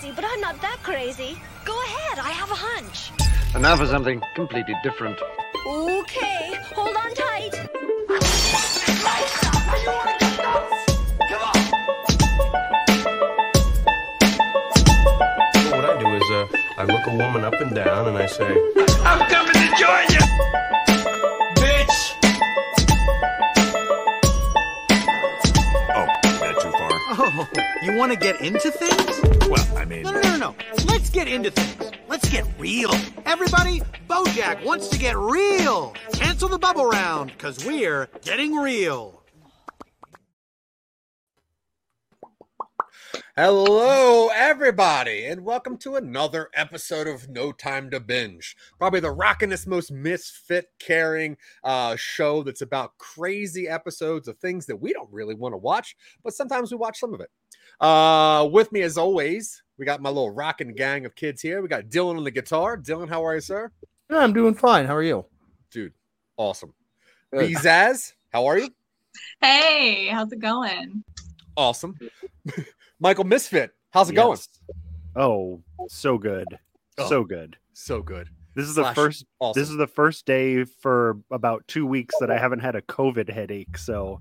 crazy, but I'm not that crazy. Go ahead, I have a hunch. And now for something completely different. Okay, hold on tight. What I do is uh, I look a woman up and down and I say, I'm coming to join you! Oh, you want to get into things? Well, I mean, No, no, no, no. Let's get into things. Let's get real. Everybody, Bojack wants to get real. Cancel the bubble round, because we're getting real. Hello, everybody, and welcome to another episode of No Time to Binge. Probably the rockinest, most misfit caring uh, show that's about crazy episodes of things that we don't really want to watch, but sometimes we watch some of it. Uh, with me, as always, we got my little rocking gang of kids here. We got Dylan on the guitar. Dylan, how are you, sir? Yeah, I'm doing fine. How are you? Dude, awesome. Good. Bezaz, how are you? Hey, how's it going? Awesome. Michael Misfit, how's it going? Oh, so good. Oh. So good. So good. This is the first awesome. this is the first day for about 2 weeks that I haven't had a COVID headache, so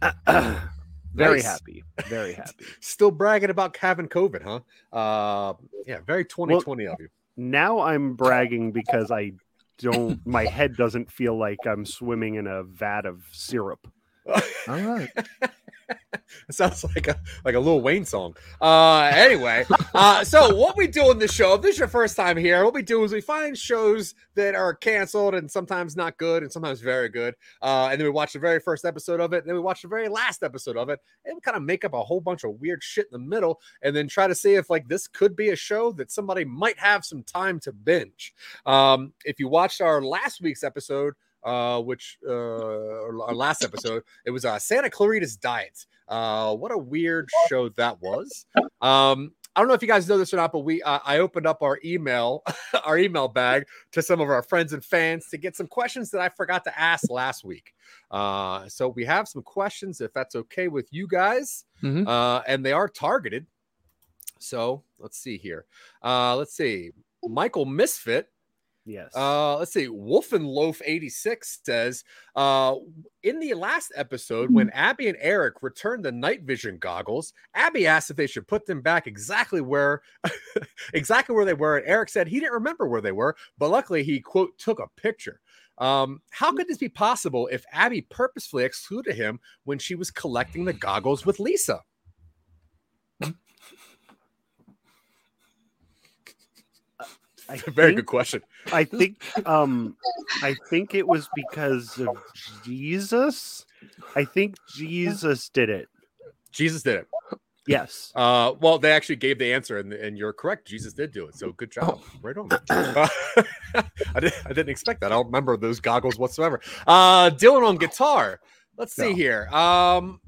very Nice. happy. Very happy. Still bragging about having COVID, huh? Uh, yeah, very 2020 of you. Now I'm bragging because I don't my head doesn't feel like I'm swimming in a vat of syrup. All right. it sounds like a like a Lil Wayne song. Uh, anyway, uh, so what we do in this show, if this is your first time here, what we do is we find shows that are canceled and sometimes not good and sometimes very good, uh, and then we watch the very first episode of it, and then we watch the very last episode of it, and kind of make up a whole bunch of weird shit in the middle, and then try to see if like this could be a show that somebody might have some time to binge. Um, if you watched our last week's episode uh, which uh, our last episode, it was uh, Santa Clarita's Diet. Uh, what a weird show that was. Um, I don't know if you guys know this or not, but we uh, I opened up our email, our email bag to some of our friends and fans to get some questions that I forgot to ask last week. Uh, so we have some questions, if that's okay with you guys, Mhm. uh, and they are targeted. So let's see here. Uh, let's see. Michael Misfit Yes. uh, let's see. Wolf and Loaf 86 says, uh, in the last episode, when Abby and Eric returned the night vision goggles, Abby asked if they should put them back exactly where exactly where they were. And Eric said he didn't remember where they were, but luckily he quote took a picture. Um, how could this be possible if Abby purposefully excluded him when she was collecting the goggles with Lisa? I Very think- good question. I think um I think it was because of Jesus. I think Jesus did it. Jesus did it. Yes. Uh, well, they actually gave the answer, and, and you're correct. Jesus did do it. So good job. Right on. Uh, I, didn't, I didn't expect that. I don't remember those goggles whatsoever. Uh, Dylan on guitar. Let's see No. here. Um,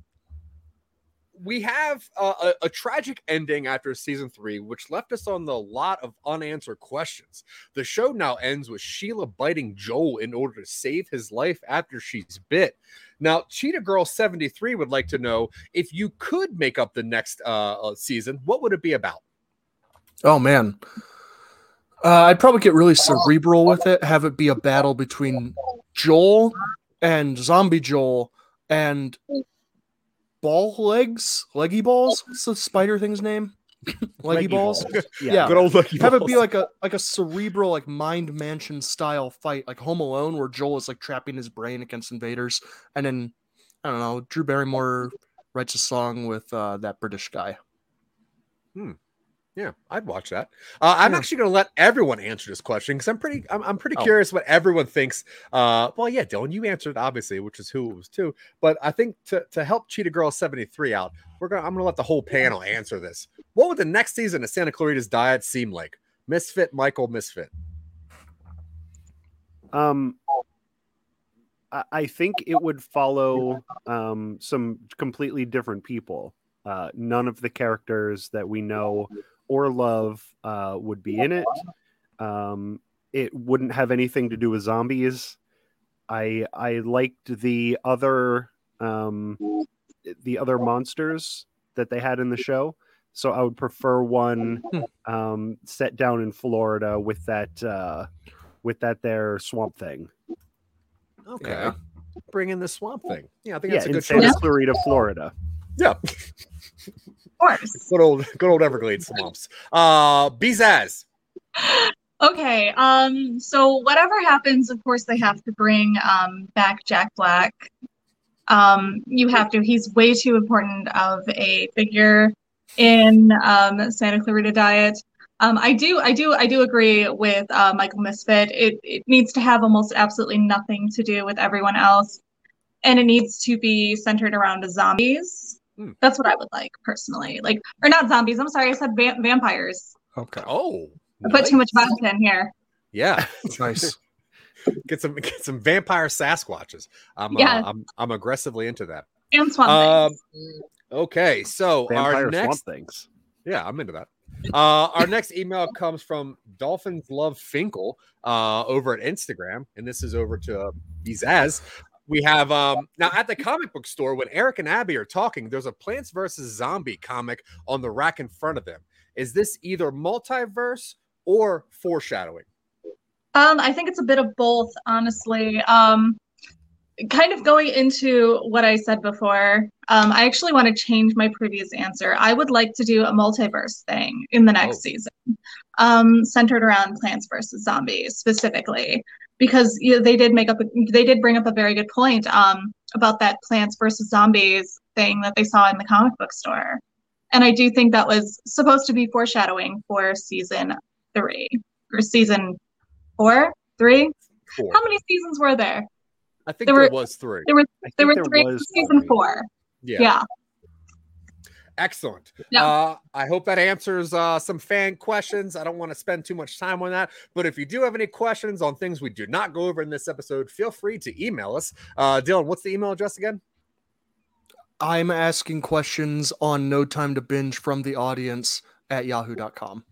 we have a, a tragic ending after season three, which left us on the lot of unanswered questions. The show now ends with Sheila biting Joel in order to save his life after she's bit. Now, Cheetah Girl 73 would like to know if you could make up the next uh, uh, season, what would it be about? Oh man, uh, I'd probably get really cerebral with it. Have it be a battle between Joel and Zombie Joel and Ball Legs, Leggy Balls. What's the spider thing's name? Leggy, Leggy balls. balls. Yeah. Yeah. Good old Lucky Have it be like a like a cerebral like mind mansion style fight, like Home Alone, where Joel is like trapping his brain against invaders, and then I don't know, Drew Barrymore writes a song with uh, that British guy. Yeah, I'd watch that. Uh, I'm Yeah. actually going to let everyone answer this question because I'm pretty, I'm, I'm pretty Oh. curious what everyone thinks. Uh, well, yeah, Dylan, you answered obviously, which is who it was too. But I think to to help Cheetah Girl 73 out, we're gonna, I'm gonna let the whole panel answer this. What would the next season of Santa Clarita's Diet seem like? Misfit, Michael, Misfit. Um, I, I think it would follow um, some completely different people. Uh, none of the characters that we know or love uh, would be in it. Um, it wouldn't have anything to do with zombies. I I liked the other um, the other monsters that they had in the show. So I would prefer one um, set down in Florida with that uh, with that there swamp thing. Okay. Yeah. Bring in the swamp thing. Yeah, I think Yeah, that's a in good Santa choice. Clarita, Florida. Yeah. Of course. Good old good old Everglades swamps. Uh Bizaz. Okay. Um. So whatever happens, of course, they have to bring um back Jack Black. Um. You have to. He's way too important of a figure in um Santa Clarita Diet. Um. I do. I do. I do agree with uh, Michael Misfit. It it needs to have almost absolutely nothing to do with everyone else, and it needs to be centered around the zombies. Hmm. That's what I would like personally. Like, or not zombies. I'm sorry. I said va- vampires. Okay. Oh. I put too much vodka in here. Yeah. It's nice. get some get some vampire Sasquatches. I'm Yeah. uh, I'm I'm aggressively into that. And swamp Um, things. okay, so Vampire our swamp next things. yeah, I'm into that. Uh, our next email comes from Dolphins Love Finkel uh, over at Instagram, and this is over to uh, Bizaz. We have um, now at the comic book store when Eric and Abby are talking. There's a Plants vs Zombie comic on the rack in front of them. Is this either multiverse or foreshadowing? Um, I think it's a bit of both, honestly. Um, kind of going into what I said before, um, I actually want to change my previous answer. I would like to do a multiverse thing in the next Oh. season, um, centered around Plants vs Zombies specifically, because you know, they did make up, a, they did bring up a very good point um, about that Plants vs Zombies thing that they saw in the comic book store, and I do think that was supposed to be foreshadowing for season three or season four, three. Four. How many seasons were there? I think there there, were- was three. There were there think were three was season three. four. Yeah. Yeah. Excellent. Yeah. Uh, I hope that answers uh, some fan questions. I don't want to spend too much time on that, but if you do have any questions on things we do not go over in this episode, feel free to email us. Uh, Dylan, what's the email address again? I'm asking questions on No Time to Binge from the audience at yahoo.com.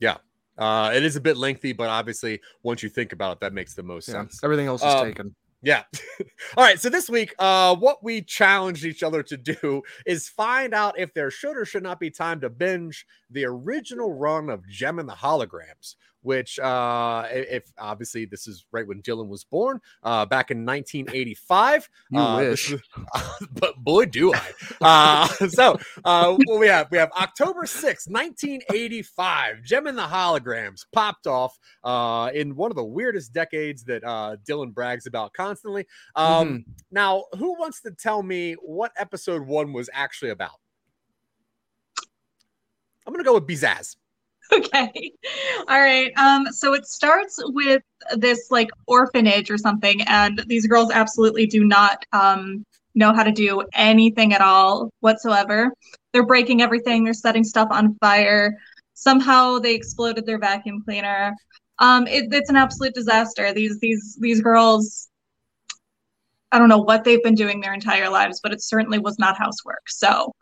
Yeah. Uh, it is a bit lengthy, but obviously, once you think about it, that makes the most Yeah. sense. Everything else is Um, taken. Yeah. All right. So this week, uh, what we challenged each other to do is find out if there should or should not be time to binge the original run of Jem and the Holograms, which, uh, if obviously this is right when Dylan was born, uh, back in 1985. You Uh, wish. is- but boy, do I. Uh, so uh, what we have, we have October 6th, 1985. Jem and the Holograms popped off uh, in one of the weirdest decades that uh, Dylan brags about constantly. Um, Mhm. Now, who wants to tell me what episode one was actually about? I'm going to go with Bizaz. Okay. All right. Um, so it starts with this like orphanage or something, and these girls absolutely do not um know how to do anything at all whatsoever. They're breaking everything, they're setting stuff on fire. Somehow they exploded their vacuum cleaner. Um, it, it's an absolute disaster. These these these girls I don't know what they've been doing their entire lives, but it certainly was not housework. So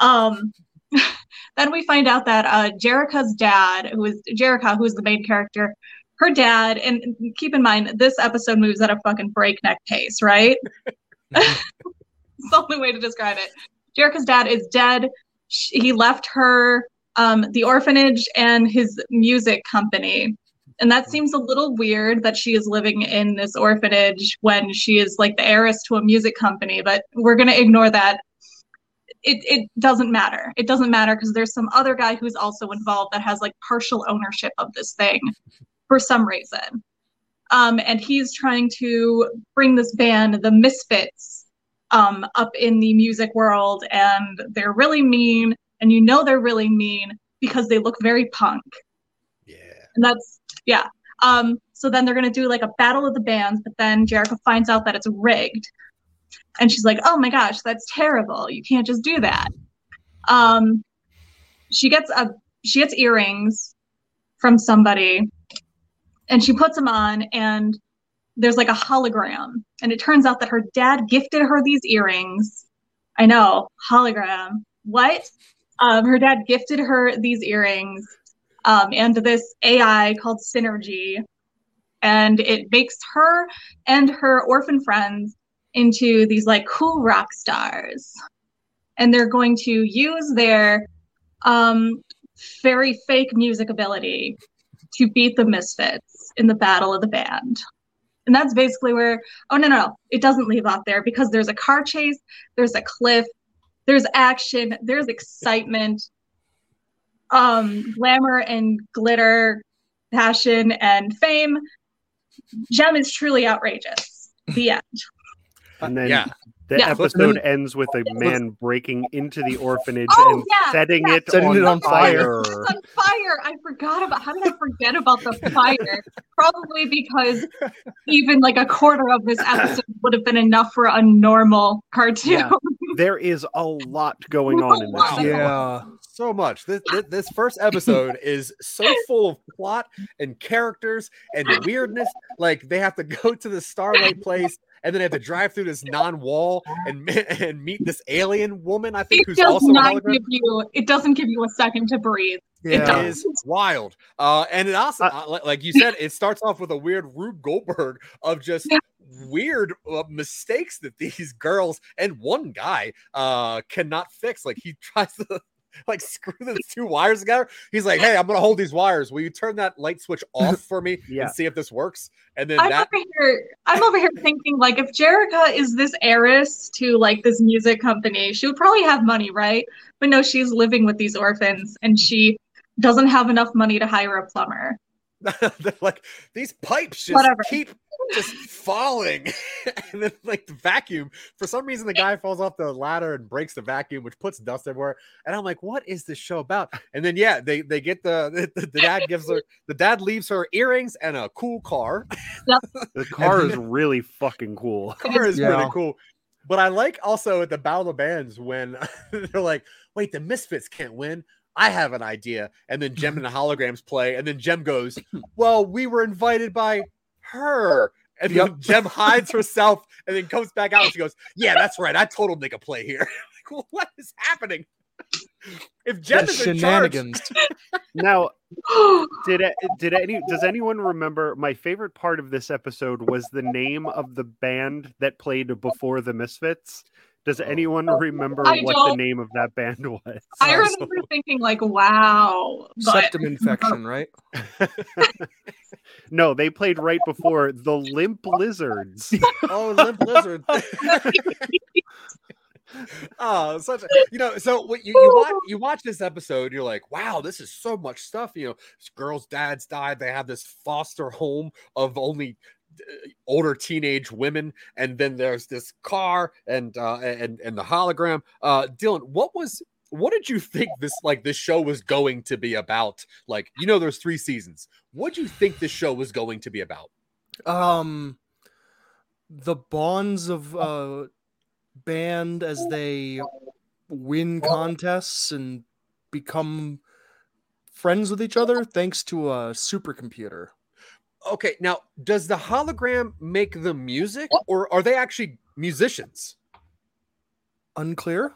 um then we find out that uh, Jerrica's dad, who is Jerrica, who is the main character, her dad, and keep in mind this episode moves at a fucking breakneck pace, right? it's the only way to describe it. Jerrica's dad is dead. Sh- He left her um, the orphanage and his music company. And that seems a little weird that she is living in this orphanage when she is like the heiress to a music company, but we're going to ignore that it, it doesn't matter. It doesn't matter because there's some other guy who's also involved that has like partial ownership of this thing for some reason. Um, and he's trying to bring this band, the Misfits, um, up in the music world. And they're really mean. And you know they're really mean because they look very punk. Yeah. And that's, yeah. Um, so then they're going to do like a battle of the bands. But then Jericho finds out that it's rigged and she's like oh my gosh that's terrible. You can't just do that. Um she gets a she gets earrings from somebody and she puts them on and there's like a hologram. And it turns out that her dad gifted her these earrings. I know hologram. What? Um her dad gifted her these earrings um and this ai called synergy. And it makes her and her orphan friends into these like cool rock stars and they're going to use their um, very fake music ability to beat the Misfits in the Battle of the Band. And that's basically where, oh, no, no, no, it doesn't leave off there because there's a car chase, there's a cliff, there's action, there's excitement, um, glamour and glitter, passion and fame. Jem is truly outrageous. The end. And then yeah. the Yeah. episode ends with a man breaking into the orphanage Oh, and yeah, setting yeah. it Setting on, it on fire. It's on fire. I forgot about how did I forget about the fire? Probably because even like a quarter of this episode would have been enough for a normal cartoon. Yeah. There is a lot going on in this. Yeah. so much. This, this this first episode is so full of plot and characters and weirdness. Like they have to go to the Starlight place and then I have to drive through this non-wall and and meet this alien woman. I think It who's does also a not hologram. give you it doesn't give you a second to breathe. It It Yeah. does. wild. Uh, and it also, Uh, uh, like you said, it starts off with a weird Rube Goldberg of just Yeah. weird uh, mistakes that these girls and one guy uh cannot fix. Like he tries to like screw the two wires together. He's like, "Hey, I'm gonna hold these wires. Will you turn that light switch off for me Yeah. and see if this works?" And then I'm that over here. I'm over here thinking like if Jerrica is this heiress to like this music company, she would probably have money, right? But no, she's living with these orphans and she doesn't have enough money to hire a plumber. they're like these pipes just Whatever. keep just falling. And then like the vacuum for some reason the guy falls off the ladder and breaks the vacuum which puts dust everywhere. And i'm like what is this show about? And then yeah they they get the the, the dad gives her the dad leaves her earrings and a cool car. The car is really fucking cool. car is really cool. But i like also at the battle of bands when they're like wait the misfits can't win I have an idea. And then Jem mm-hmm. and the holograms play. And then Jem goes, Well, we were invited by her. And then Yep. Jem hides herself and then comes back out and she goes, Yeah, that's right. I total make a play here. like, well, what is happening? If Jem The is in charge, shenanigans. Now, did it, did any does anyone remember my favorite part of this episode was the name of the band that played before the Misfits? Does oh, anyone remember I what don't. the name of that band was? I remember thinking like, wow. But Septum infection, right? No, they played right before the Limp Lizards. oh, Limp Lizard. oh, such a you know. So what you you watch you watch this episode, you're like, wow, this is so much stuff. You know, this girl's dad's died. They have this foster home of only older teenage women, and then there's this car and uh, and and the hologram. Uh, Dylan, what was what did you think this like this show was going to be about? Like, you know, there's three seasons. What do you think this show was going to be about? um the bonds of uh band as they win contests and become friends with each other thanks to a supercomputer Okay, now does the hologram make the music or are they actually musicians? unclear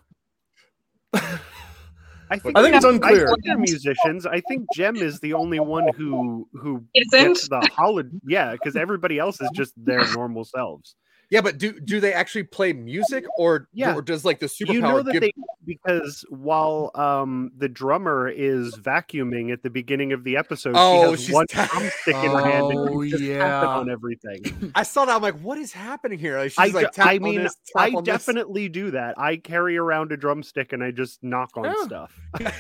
I think, I think it's I unclear. think they're musicians. I think Jem is the only one who who Isn't? gets the holo. Yeah, because everybody else is just their normal selves. Yeah, but do do they actually play music or Yeah. or does like the superpower you know that give they because while um the drummer is vacuuming at the beginning of the episode, Oh, she she's has one ta- drumstick in her hand and Oh, she's just yeah. tapping on everything. I saw that I'm like, what is happening here? Like, she's I, like, d- I mean, this, I on this. definitely do that. I carry around a drumstick and I just knock on Oh. stuff.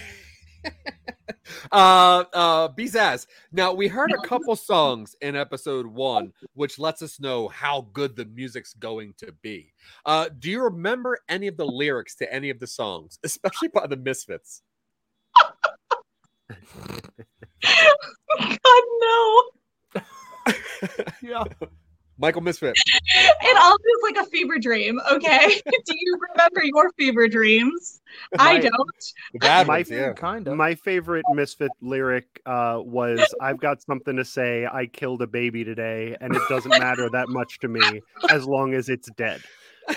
uh uh Bizaz. Now we heard a couple songs in episode one, which lets us know how good the music's going to be. Uh do you remember any of the lyrics to any of the songs, especially by the Misfits? God no. yeah Michael Misfit. It all is like a fever dream, okay? Do you remember your fever dreams? I don't. Bad My ones, yeah. kind of My favorite Misfit lyric uh, was I've got something to say. I killed a baby today, and it doesn't matter that much to me as long as it's dead.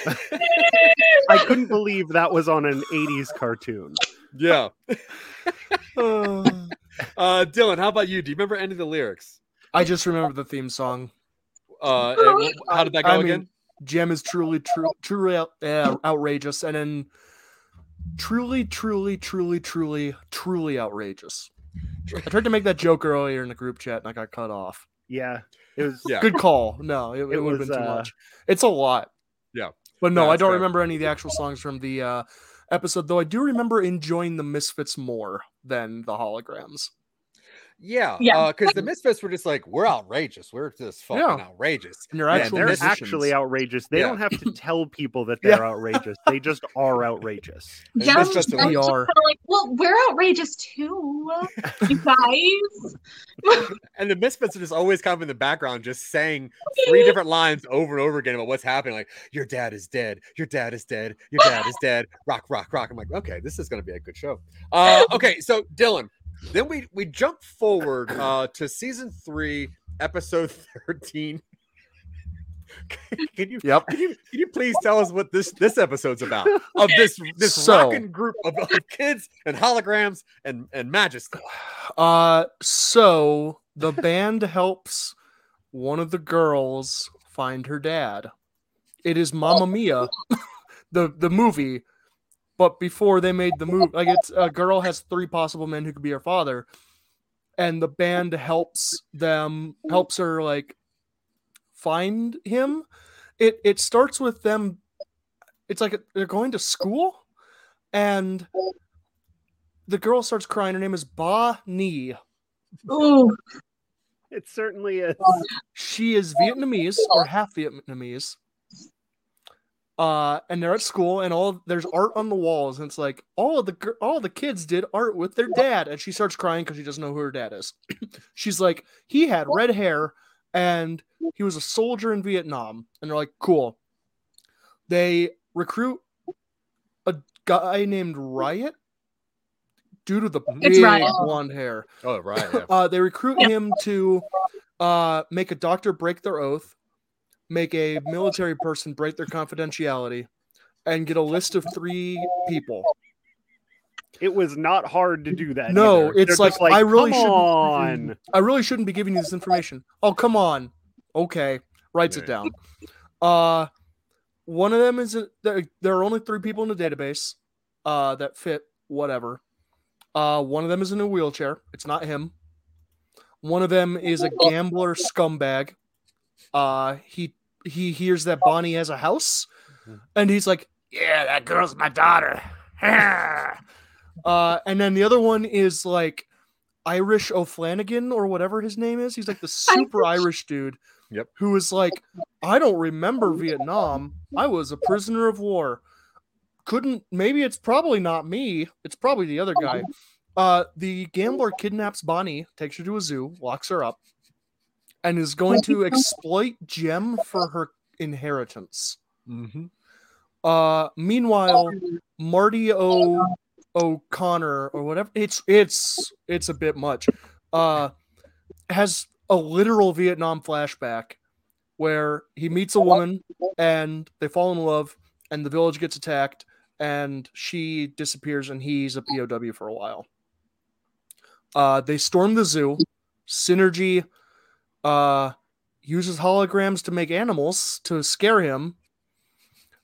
I couldn't believe that was on an 80s cartoon. Yeah. uh Dylan, how about you? Do you remember any of the lyrics? i just remember the theme song Uh how did that go I mean, again? Jem is truly true truly out, uh, outrageous and then truly, truly, truly, truly, truly outrageous. I tried to make that joke earlier in the group chat and I got cut off. Yeah, it was. Yeah. Good call. No, it, it, It would have been too uh, much. It's a lot. Yeah. But no, No, I don't fair. remember any of the actual songs from the uh, episode, though I do remember enjoying the Misfits more than the holograms. Yeah, Yeah. Because the Misfits were just like, we're outrageous. We're just fucking Yeah. outrageous. And they're Man, actual They're actually outrageous. They Yeah. don't have to tell people that they're outrageous. They just are outrageous. Yeah, Misfits I'm We just are. like, well, we're outrageous too, you guys. And the Misfits are just always kind of in the background, just saying three different lines over and over again about what's happening. Like, your dad is dead. Your dad is dead. Your dad is dead. Rock, rock, rock. I'm like, okay, this is going to be a good show. Uh, okay, so Dylan, then we we jump forward uh, to season three, episode 13. Can you, Yep. can you can you please tell us what this this episode's about of this this So- rocking group of, of kids and holograms and and majesty? Uh, so the band helps one of the girls find her dad. It is Mamma Mia, the the movie, but before they made the move, like it's a girl has three possible men who could be her father, and the band helps them helps her like find him. It it starts with them. It's like they're going to school, and the girl starts crying. Her name is Ba Nee. Ooh, It certainly is. She is Vietnamese or half Vietnamese. Uh, and they're at school, and all there's art on the walls, and it's like all of the all the kids did art with their dad, and she starts crying because she doesn't know who her dad is. She's like, he had red hair, and he was a soldier in Vietnam, and they're like, cool. They recruit a guy named Riot due to the big blonde hair. Oh, right. Yeah. Uh, they recruit him to uh, make a doctor break their oath, make a military person break their confidentiality, and get a list of three people. It was not hard to do that. No, either. it's They're like, I really shouldn't- on. I really shouldn't be giving you this information. Oh, come on. Okay, writes it down. Uh, one of them is a, there, there are only three people in the database uh, that fit whatever. Uh, one of them is in a wheelchair. It's not him. One of them is a gambler scumbag. Uh, he he hears that Bonnie has a house, and he's like, "Yeah, that girl's my daughter." uh, and then the other one is like Irish O'Flanagan or whatever his name is. He's like the super Irish dude. Yep. Who is like, I don't remember Vietnam. I was a prisoner of war. Couldn't maybe it's probably not me. It's probably the other guy. Uh the gambler kidnaps Bonnie, takes her to a zoo, locks her up, and is going to exploit Jem for her inheritance. Mm-hmm. Uh meanwhile, Marty O O'Connor or whatever it's it's it's a bit much. Uh has a literal Vietnam flashback where he meets a woman and they fall in love and the village gets attacked and she disappears and he's a POW for a while. Uh they storm the zoo. Synergy uh uses holograms to make animals to scare him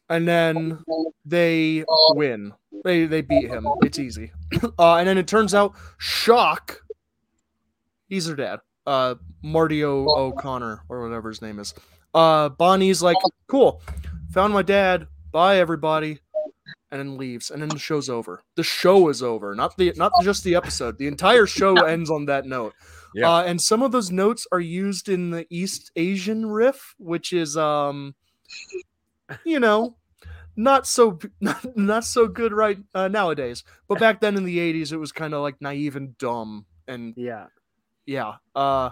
and then they win. They they beat him. It's easy. Uh, and then it turns out Shock, he's her dad. Uh, Marty o- O'Connor or whatever his name is. Uh, Bonnie's like, cool, found my dad. Bye everybody, and then leaves. And then the show's over. The show is over. Not the not just the episode. The entire show ends on that note. Yeah. Uh, and some of those notes are used in the East Asian riff, which is um, you know, not so not, not so good right uh, nowadays. But back then in the '80s, it was kind of like naive and dumb, and Yeah. yeah. Uh,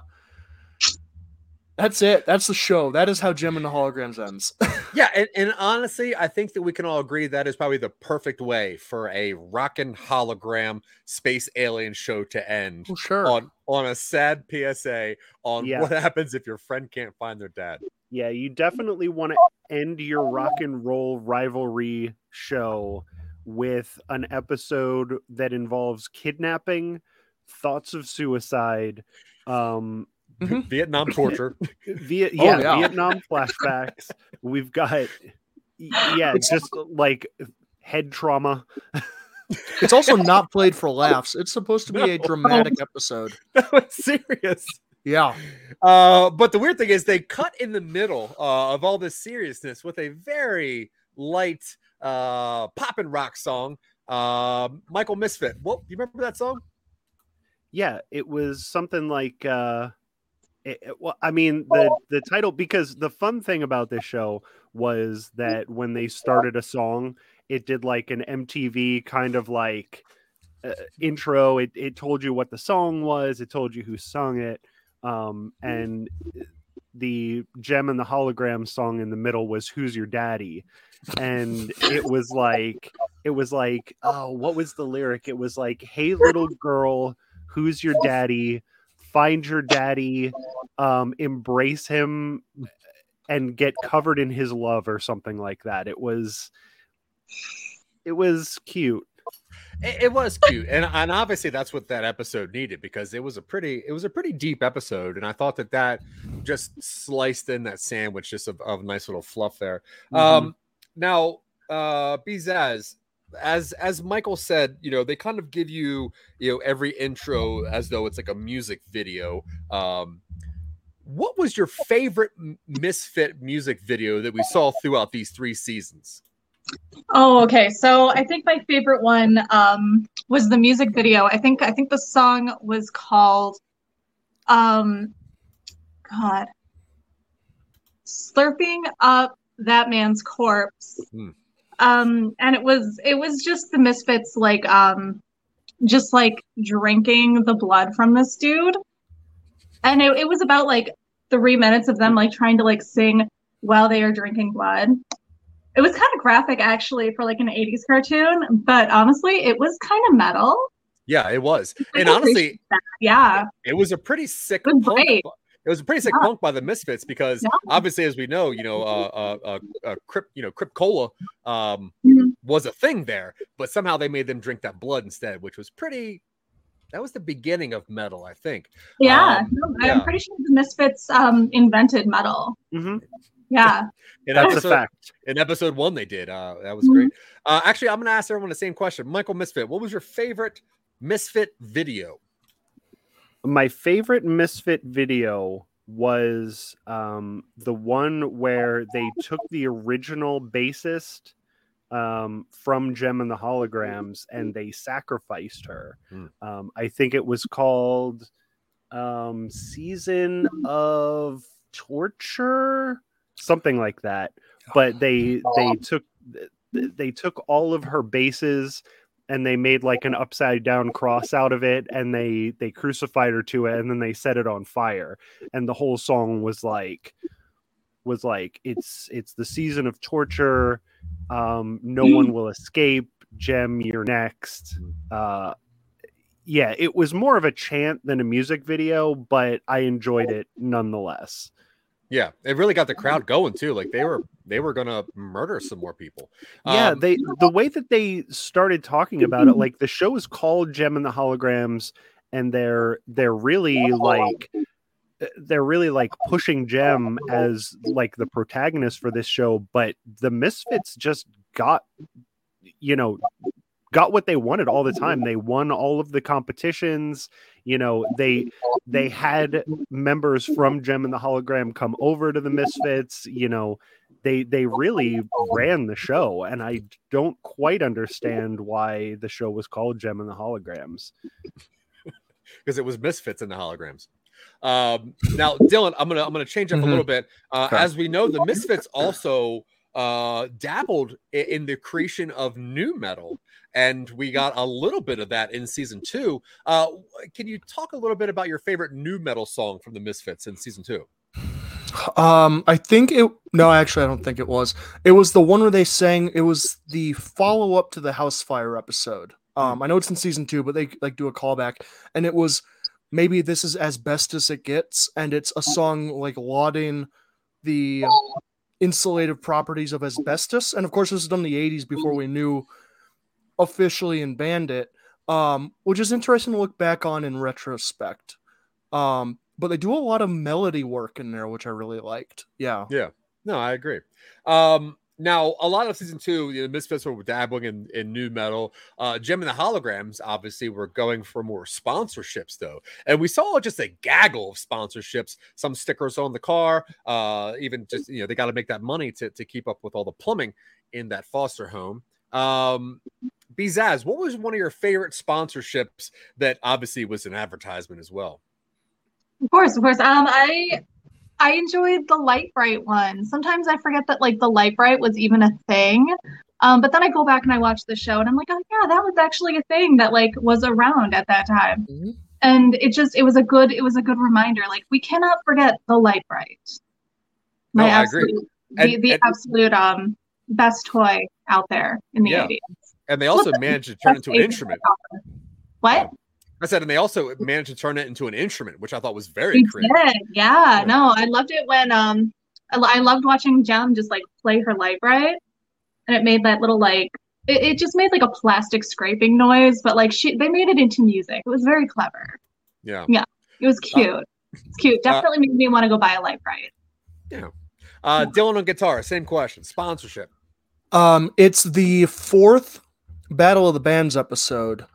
that's it. That's the show. That is how Jem and the Holograms ends. Yeah, and, and honestly, I think that we can all agree that is probably the perfect way for a rockin' hologram space alien show to end well, sure. on on a sad PSA on Yeah. what happens if your friend can't find their dad. Yeah, you definitely want to end your rock and roll rivalry show with an episode that involves kidnapping, thoughts of suicide, um, Vietnam torture. Viet- Oh, yeah, yeah. Vietnam flashbacks. We've got, y- yeah, just like head trauma. It's also not played for laughs. It's supposed to be a dramatic episode. that was serious. Yeah. Uh, but the weird thing is they cut in the middle uh, of all this seriousness with a very light uh pop and rock song. Uh, Michael Misfit. What you remember that song? Yeah, it was something like uh it, it- well, I mean the the title because the fun thing about this show was mm-hmm. that when they started a song, it did like an MTV kind of like uh, intro. It it told you what the song was. It told you who sung it. Um, mm-hmm. and eh, the Jem and the hologram song in the middle was "Who's Your Daddy," and it was like it was like oh, what was the lyric? It was like, "Hey little girl, who's your daddy? Find your daddy, um, embrace him, and get covered in his love," or something like that. It was it was cute. It, it was cute, and and obviously that's what that episode needed because it was a pretty it was a pretty deep episode, and I thought that that just sliced in that sandwich just of, of nice little fluff there. Um, now, uh, Bizaz, as as Michael said, you know they kind of give you you know every intro as though it's like a music video. Um, what was your favorite Misfit music video that we saw throughout these three seasons? Oh, okay. So I think my favorite one um, was the music video. I think I think the song was called um God. Slurping up that man's corpse. Hmm. Um and it was it was just the misfits like um just like drinking the blood from this dude. And it, it was about like three minutes of them like trying to like sing while they are drinking blood. It was kind of graphic actually for like an 80s cartoon, but honestly, it was kind of metal. Yeah, it was, I and honestly, that. yeah. it was a pretty sick punk. Great. It was a pretty sick Yeah. punk by the Misfits because Yeah. obviously, as we know, you know, uh, uh, uh, uh Crip, you know, Crip Cola, um, Mhm. was a thing there, but somehow they made them drink that blood instead, which was pretty. That was the beginning of metal, I think. Yeah, Um, no, yeah. I'm pretty sure the Misfits um, invented metal. Mm-hmm. Yeah. In That's a fact. in episode one, they did. Uh, that was Mhm. great. Uh, actually, I'm going to ask everyone the same question. Michael Misfit, what was your favorite Misfit video? My favorite misfit video was um, the one where they took the original bassist um, from Jem and the Holograms and they sacrificed her. Hmm. Um, I think it was called um, Season of Torture, something like that. But they they took they took all of her bases and they made like an upside down cross out of it and they they crucified her to it and then they set it on fire. And the whole song was like was like it's it's the season of torture. Um no one will escape. Jem you're next. Uh yeah it was more of a chant than a music video but i enjoyed it nonetheless. Yeah, it really got the crowd going too. Like they were they were gonna murder some more people. yeah Um, they the way that they started talking about it like the show is called Jem and the holograms and they're they're really like they're really like pushing Jem as like the protagonist for this show but the misfits just got you know got what they wanted all the time they won all of the competitions you know they they had members from Jem and the hologram come over to the misfits you know they they really ran the show and i don't quite understand why the show was called Jem and the holograms because it was misfits in the holograms. Um, now, Dylan, I'm gonna I'm gonna change up a Mhm. little bit. Uh, Okay. As we know, the misfits also uh, dabbled in the creation of new metal, and we got a little bit of that in season two. Uh, can you talk a little bit about your favorite new metal song from the Misfits in season two? Um, I think it. No, actually, I don't think it was. It was the one where they sang. It was the follow up to the House Fire episode. Um, I know it's in season two, but they like do a callback, and it was maybe this is as best as it gets, and it's a song like lauding the insulative properties of asbestos, and of course, this was done in the '80s before we knew officially and banned it. Um, which is interesting to look back on in retrospect. Um, but they do a lot of melody work in there, which I really liked. Yeah. Yeah, no, I agree. Um, Now, a lot of season two, you know, Misfits were dabbling in, in new metal. Uh, Jem and the Holograms, obviously, were going for more sponsorships, though. And we saw just a gaggle of sponsorships, some stickers on the car, uh, even just, you know, they got to make that money to, to keep up with all the plumbing in that foster home. Um, Bizaz, what was one of your favorite sponsorships that obviously was an advertisement as well? Of course, of course. Um, I I enjoyed the Lite-Brite one. Sometimes I forget that like the Lite-Brite was even a thing. Um, but then I go back and I watch the show and I'm like, oh yeah, that was actually a thing that like was around at that time. Mm-hmm. And it just it was a good it was a good reminder. Like we cannot forget the Lite-Brite. No, My I agree. absolute the, And- the and- absolute um best toy out there in the Yeah. 80s. And they also managed to turn it into an instrument. What? I said, and they also managed to turn it into an instrument, which I thought was very creative. did. Yeah, no, I loved it when um I, I loved watching Jem just like play her Lite-Brite and it made that little like it, it just made like a plastic scraping noise, but like she they made it into music. It was very clever. Yeah. Yeah. It was cute. It's cute. uh, Definitely made me want to go buy a Lite-Brite. Yeah. Uh, Dylan on guitar, same question. Sponsorship. Um, it's the fourth Battle of the Bands episode,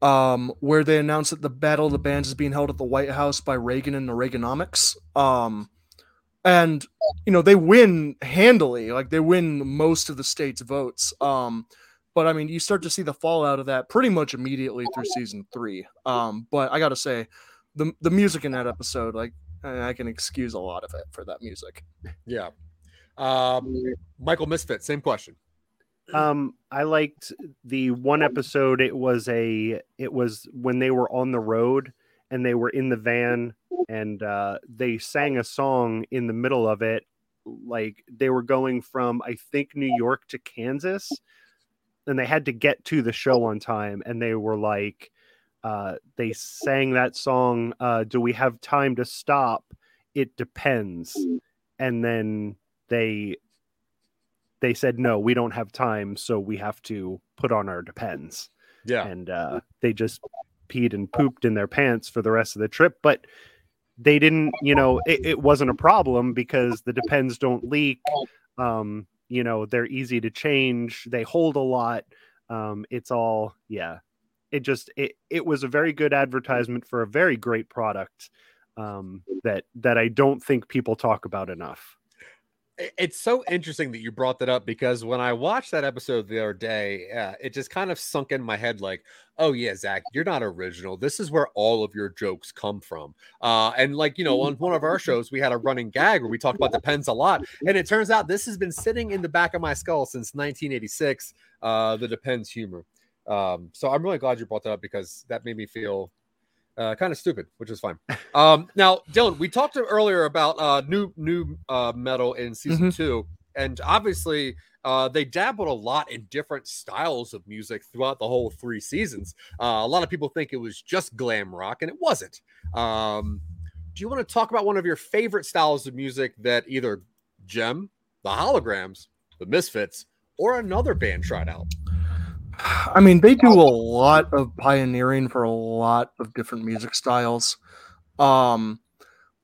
um, where they announced that the Battle of the Bands is being held at the White House by Reagan and the Reaganomics. Um, and you know they win handily, like they win most of the state's votes. Um, but I mean, you start to see the fallout of that pretty much immediately through season three. Um, but I gotta say, the the music in that episode, like I can excuse a lot of it for that music. Yeah. Um, Michael Misfit, same question. Um, I liked the one episode. It was a. It was when they were on the road and they were in the van and uh, they sang a song in the middle of it. Like they were going from I think New York to Kansas, and they had to get to the show on time. And they were like, uh, they sang that song. Uh, Do we have time to stop? It depends. And then they they said no we don't have time so we have to put on our depends. Yeah. and uh, they just peed and pooped in their pants for the rest of the trip but they didn't you know it, it wasn't a problem because the depends don't leak. Um you know they're easy to change. They hold a lot. Um it's all yeah. It just it, it was a very good advertisement for a very great product um that that i don't think people talk about enough It's so interesting that you brought that up because when I watched that episode the other day, uh, it just kind of sunk in my head like, oh, yeah, Zach, you're not original. This is where all of your jokes come from. Uh, and like, you know, on one of our shows, we had a running gag where we talked about depends a lot. And it turns out this has been sitting in the back of my skull since 1986, uh, the depends humor. Um, so I'm really glad you brought that up because that made me feel uh, kind of stupid, which is fine. Um, now, Dylan, we talked earlier about uh, new new uh, metal in season Mhm. two, and obviously uh, they dabbled a lot in different styles of music throughout the whole three seasons. Uh, a lot of people think it was just glam rock, and it wasn't. Um, do you want to talk about one of your favorite styles of music that either Jem, the Holograms, the Misfits, or another band tried out? I mean, they do a lot of pioneering for a lot of different music styles. Um,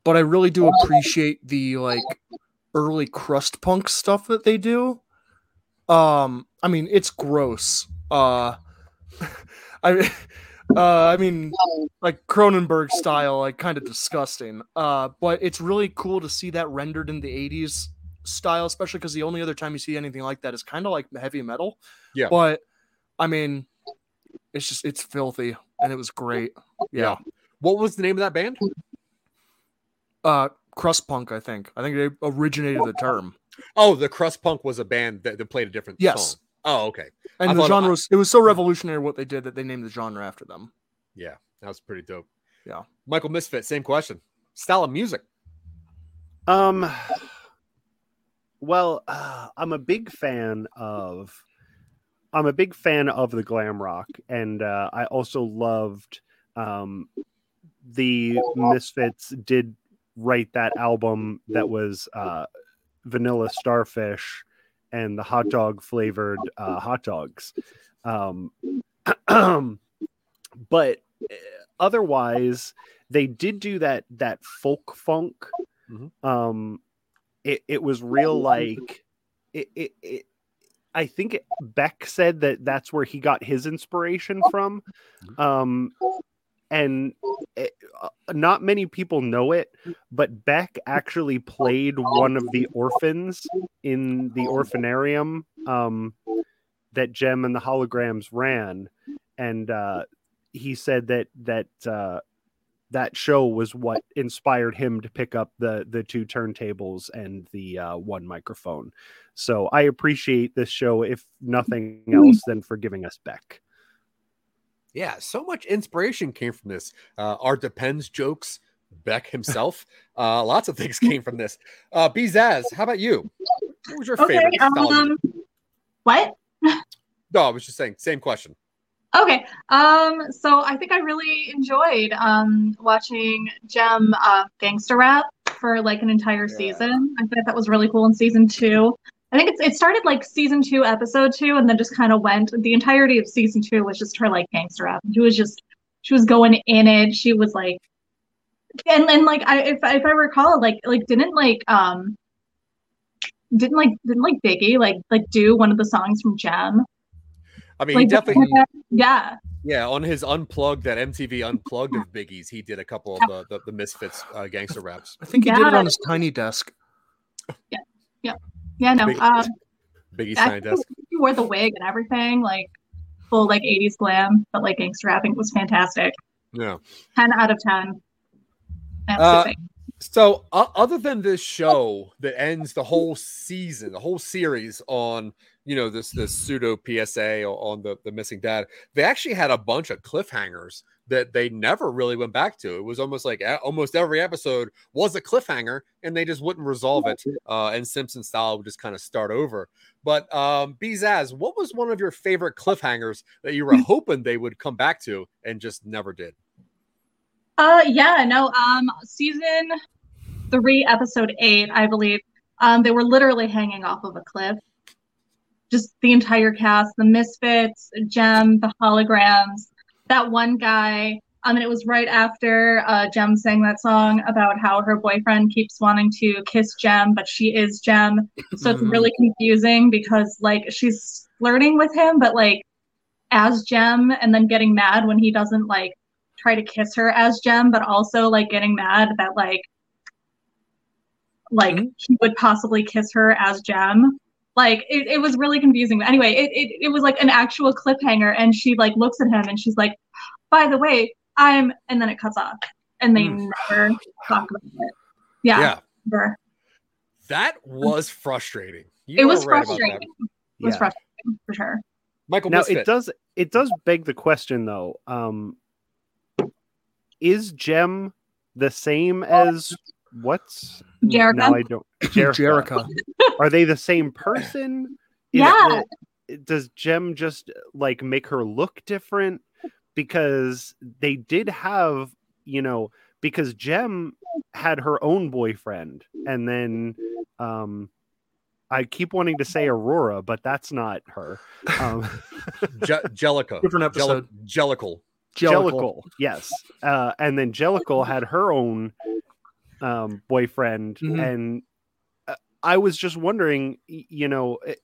but I really do appreciate the like early crust punk stuff that they do. Um, I mean, it's gross. Uh, I, uh, I mean, like Cronenberg style, like kind of disgusting. Uh, but it's really cool to see that rendered in the '80s style, especially because the only other time you see anything like that is kind of like heavy metal. Yeah. But I mean, it's just it's filthy, and it was great. Yeah. What was the name of that band? Uh, crust punk. I think. I think they originated the term. Oh, the Crust Punk was a band that, that played a different Yes. song. Oh, okay. And I the genre was it was so revolutionary what they did that they named the genre after them. Yeah, that was pretty dope. Yeah. Michael Misfit, same question. Style of music. Um. Well, uh, I'm a big fan of. I'm a big fan of the glam rock, and uh, I also loved um, the Misfits. Did write that album that was uh, Vanilla Starfish and the hot dog flavored uh, hot dogs. Um, but uh, otherwise, they did do that that folk funk Mhm. um it, it was real like it, it, it I think Beck said that that's where he got his inspiration from. Um, and it, uh, not many people know it, but Beck actually played one of the orphans in the orphanarium um, that Jem and the holograms ran, and uh, he said that that uh, that show was what inspired him to pick up the the two turntables and the uh, one microphone. So I appreciate this show, if nothing else, than for giving us Beck. Yeah, so much inspiration came from this. Uh, our depends jokes, Beck himself. uh, lots of things came from this. Uh, Bezaz, how about you? What was your Okay. favorite? Um, what? no, I was just saying, same question. Okay. Um, so I think I really enjoyed um watching Jem uh gangster rap for like an entire season. I thought that was really cool in season two. I think it's it started like season two, episode two, and then just kind of went the entirety of season two was just her like gangster rap. She was just she was going in it. She was like and and like I if if I recall, like like didn't like um didn't like didn't like Biggie like like do one of the songs from Jem? I mean, he definitely, yeah. yeah, on his unplugged, that MTV unplugged of Biggie's, he did a couple of the, the, the Misfits uh, gangster raps. I think he did it on his tiny desk. Yeah, yeah, yeah. no. Big- Um, Biggie's tiny desk. he wore the wig and everything, like full like 80s glam, but like gangster rapping was fantastic. Yeah. 10 out of 10. Uh, So, uh, other than this show that ends the whole season, the whole series on you know this this pseudo PSA on the the missing dad, they actually had a bunch of cliffhangers that they never really went back to. It was almost like almost every episode was a cliffhanger, and they just wouldn't resolve it. Uh, and Simpson style would just kind of start over. But um, Bezaz, what was one of your favorite cliffhangers that you were hoping they would come back to and just never did? Uh yeah, no, um season 3 episode 8, I believe. Um they were literally hanging off of a cliff. Just the entire cast, the Misfits, Jem, the holograms, that one guy. Um, and it was right after uh, Jem sang that song about how her boyfriend keeps wanting to kiss Jem, but she is Jem. So it's Mhm. really confusing because like she's flirting with him, but like as Jem, and then getting mad when he doesn't like try to kiss her as Jem, but also like getting mad that like like he would possibly kiss her as Jem. Like it, it was really confusing. But anyway, it, it it was like an actual cliffhanger, and she like looks at him and she's like, "By the way, I'm," and then it cuts off, and they never talk about it. Yeah, Yeah. never. That was frustrating. You it was right frustrating. It was Yeah. frustrating for sure. Michael now Misfit. it does it does beg the question though um is Jem the same as what's Jericho. now i don't jericho, Jericho. are they the same person Is Yeah. the- does Jem just like make her look different because they did have you know because Jem had her own boyfriend and then um I keep wanting to say Aurora, but that's not her. Um, Je- Jellica. Different episode. Jelli- Jellicle. Jellicle, yes. Uh, and then Jellicle had her own um, boyfriend, Mhm. and uh, I was just wondering, you know, eh,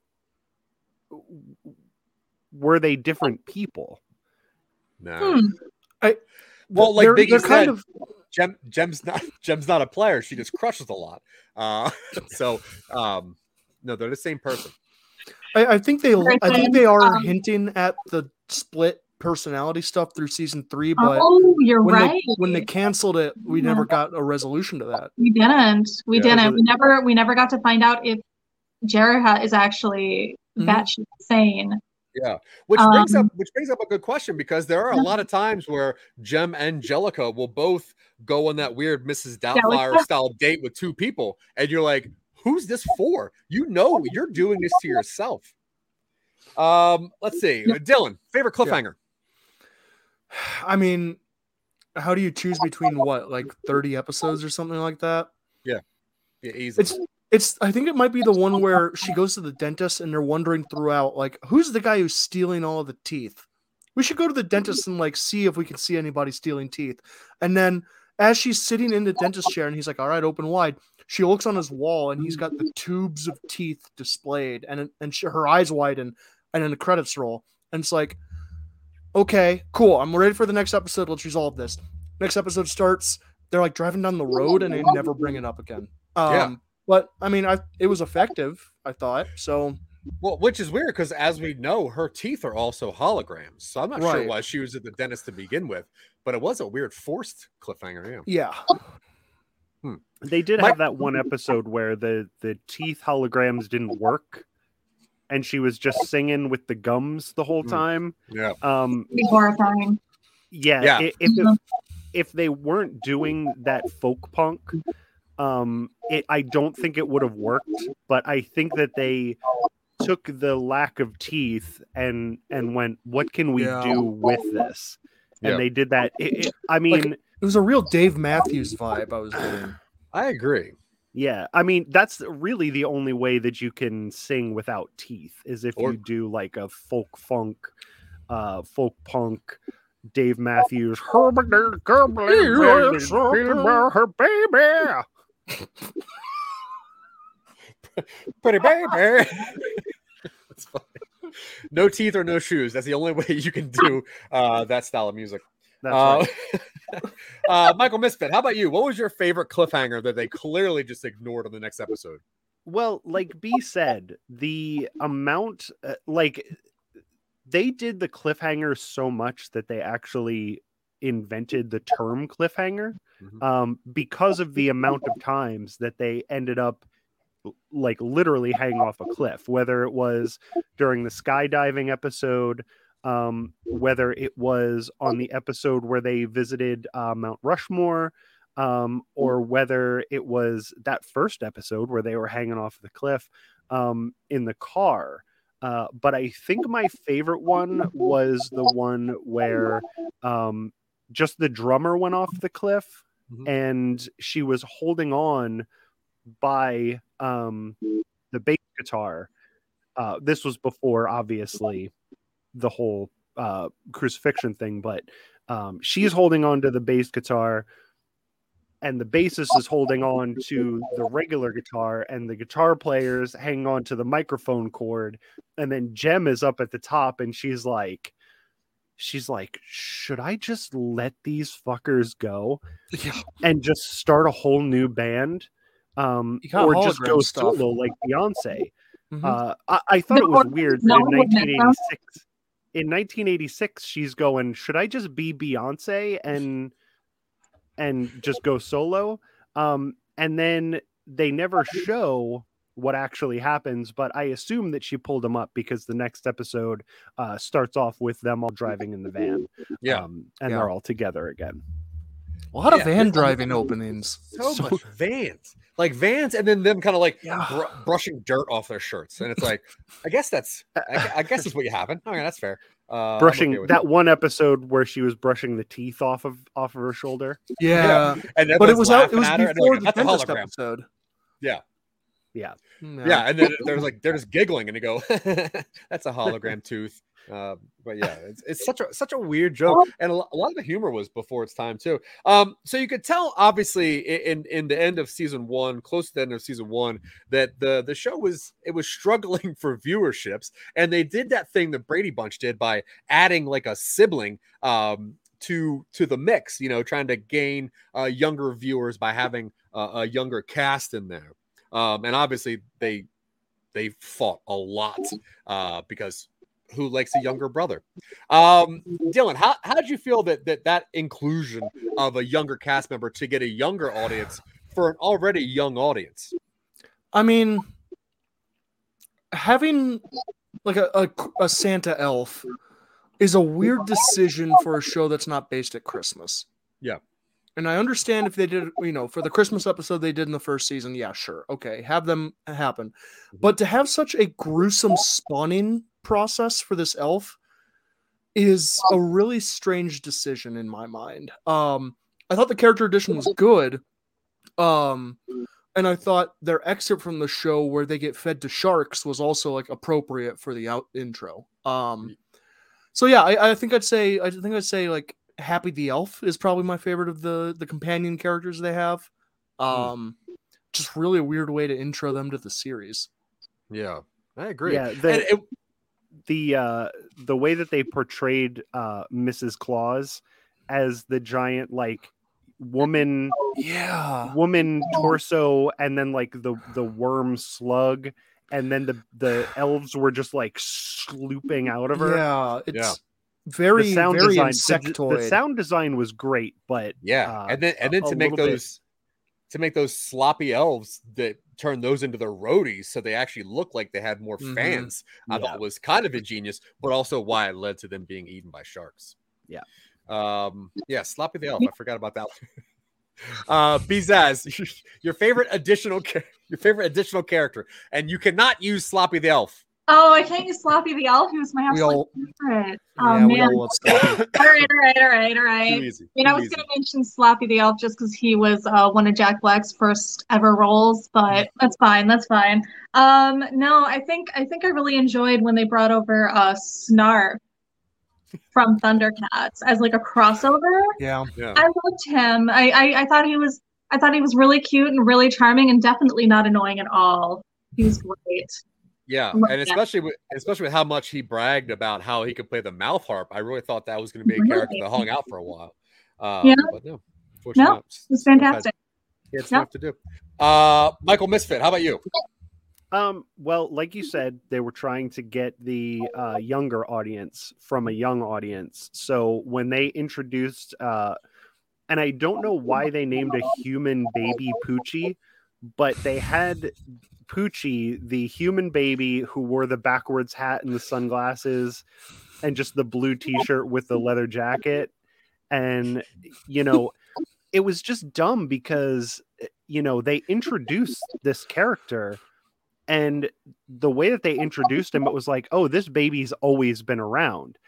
were they different people? No. Hmm. I Well, like they're, Biggie they're said, kind of Jem, Jem's not Jem's not a player. She just crushes a lot. Uh, so um, no, they're the same person. I, I think they I think they are um, hinting at the split personality stuff through season three, but oh, you're when right. they when they canceled it, we never got a resolution to that. We didn't. We Yeah. didn't. We never. We never got to find out if Jeriha is actually Mhm. batshit insane. Yeah, which brings Um, up which brings up a good question because there are a lot of times where Jem and Jellica will both go on that weird Mrs. Doubtfire Jellica? style date with two people, and you're like, "Who's this for?" You know, you're doing this to yourself. Um, let's see, Dylan, favorite cliffhanger. I mean, how do you choose between what, like 30 episodes or something like that? Yeah, Yeah, easy. It's it's I think it might be the one where she goes to the dentist and they're wondering throughout, like, who's the guy who's stealing all of the teeth? We should go to the dentist and like see if we can see anybody stealing teeth. And then as she's sitting in the dentist chair and he's like, All right, open wide, she looks on his wall and he's got the tubes of teeth displayed and and she, her eyes widen and then the credits roll and it's like okay cool i'm ready for the next episode let's resolve this next episode starts they're like driving down the road and they never bring it up again um Yeah. but i mean i it was effective i thought so Well, which is weird because as we know, her teeth are also holograms. So I'm not sure why she was at the dentist to begin with, but it was a weird forced cliffhanger. Yeah. yeah They did My- have that one episode where the the teeth holograms didn't work, and she was just singing with the gums the whole Mm. time. Yeah. Um, Be horrifying. yeah, Yeah. i- if it, if they weren't doing that folk punk, um, it I don't think it would have worked. But I think that they took the lack of teeth and and went, what can we Yeah. do with this? And Yeah. they did that. It, it- I mean. it was a real dave matthews vibe i was getting I agree. Yeah, I mean that's really the only way that you can sing without teeth is if Or- you do like a folk funk, uh, folk punk, Dave Matthews, her baby. Pretty baby. That's funny. No teeth or no shoes. That's the only way you can do uh, that style of music. That's Uh, right. uh, Michael Misfit, how about you? What was your favorite cliffhanger that they clearly just ignored on the next episode? Well, like B said, the amount, uh, like they did the cliffhanger so much that they actually invented the term cliffhanger Mhm. um, because of the amount of times that they ended up like literally hanging off a cliff, whether it was during the skydiving episode, um, whether it was on the episode where they visited uh, Mount Rushmore, um, or whether it was that first episode where they were hanging off the cliff um, in the car. Uh, but I think my favorite one was the one where um, just the drummer went off the cliff Mhm. and she was holding on by um, the bass guitar. Uh, this was before, obviously, the whole uh, crucifixion thing, but um, she's holding on to the bass guitar, and the bassist is holding on to the regular guitar, and the guitar players hang on to the microphone cord, and then Jem is up at the top, and she's like, she's like, should I just let these fuckers go yeah and just start a whole new band? Um, or just go stuff. solo like Beyonce. Mhm. Uh, I, I thought it was weird that No, in wouldn't it, though? 1986, in 1986, she's going, should I just be Beyonce and and just go solo? Um, and then they never show what actually happens, but I assume that she pulled them up because the next episode uh, starts off with them all driving in the van. Yeah. um, and Yeah. they're all together again. A lot of Yeah, van this- driving openings So, So- much vans, like vans, and then them kind of like Yeah. br- brushing dirt off their shirts, and it's like, I guess that's, I, I guess that's what you happen. Okay, that's fair. Uh, brushing okay with that one episode where she was brushing the teeth off of off of her shoulder. yeah, and but it was out it was at her, before like, the dentist episode Yeah. Yeah. Yeah, and then there's like they're just giggling, and they go, "That's a hologram tooth." Uh, but yeah, it's, it's such a such a weird joke, and a, a lot of the humor was before its time too. Um, so you could tell, obviously, in in the end of season one, close to the end of season one, that the the show was it was struggling for viewerships, and they did that thing that Brady Bunch did by adding like a sibling. Um, to to the mix, you know, trying to gain uh, younger viewers by having uh, a younger cast in there um, and obviously they they fought a lot uh, because who likes a younger brother? Um, Dylan, how how did you feel that that that inclusion of a younger cast member to get a younger audience for an already young audience? I mean, having like a, a, a Santa elf is a weird decision for a show that's not based at Christmas. Yeah. And I understand if they did, you know, for the Christmas episode they did in the first season, yeah, sure. Okay, have them happen. But to have such a gruesome spawning process for this elf is a really strange decision in my mind. Um I thought the character addition was good. Um and I thought their excerpt from the show where they get fed to sharks was also like appropriate for the out intro. Um, so yeah, I, I think I'd say I think I'd say like Happy the Elf is probably my favorite of the the companion characters they have. Um, just really a weird way to intro them to the series. Yeah, I agree. Yeah, And the it- the uh the way that they portrayed uh Mrs. Claus as the giant like woman Yeah. woman torso and then like the the worm slug and then the the elves were just like slooping out of her. Yeah, it's Yeah. Very the sound very design the, insectoid. the sound design was great, but yeah, uh, and then and then to make little bit- those to make those sloppy elves that turn those into their roadies so they actually look like they had more Mhm. fans. I Yeah. thought was kind of ingenious, but also why it led to them being eaten by sharks. Yeah. Um, yeah, Sloppy the Elf. I forgot about that. uh Bizaz, your favorite additional cha- your favorite additional character, and you cannot use Sloppy the Elf. Oh, I can't use Sloppy the Elf. He was my We absolute all- favorite. Oh yeah, we man. all love Sloppy. all right, all right, all right, all right. Too easy. I mean, I was going to mention Sloppy the Elf just because he was uh, one of Jack Black's first ever roles, but that's fine. That's fine. Um, no, I think I think I really enjoyed when they brought over uh, Snarf from Thundercats as like a crossover. Yeah. Yeah. I loved him. I, I I thought he was I thought he was really cute and really charming and definitely not annoying at all. He was great. Yeah, and especially with especially with how much he bragged about how he could play the mouth harp, I really thought that was going to be a character that hung out for a while. Uh, Yeah. but no, No, fortunately. It was fantastic. He had Yeah. stuff to do. Uh, Michael Misfit, how about you? Um, well, like you said, they were trying to get the uh, younger audience from a young audience. So when they introduced, uh, and I don't know why they named a human baby Poochie, but they had Poochie, the human baby who wore the backwards hat and the sunglasses and just the blue t shirt with the leather jacket. And, you know, it was just dumb because, eh, you know, they introduced this character and the way that they introduced him it was like oh this baby's always been around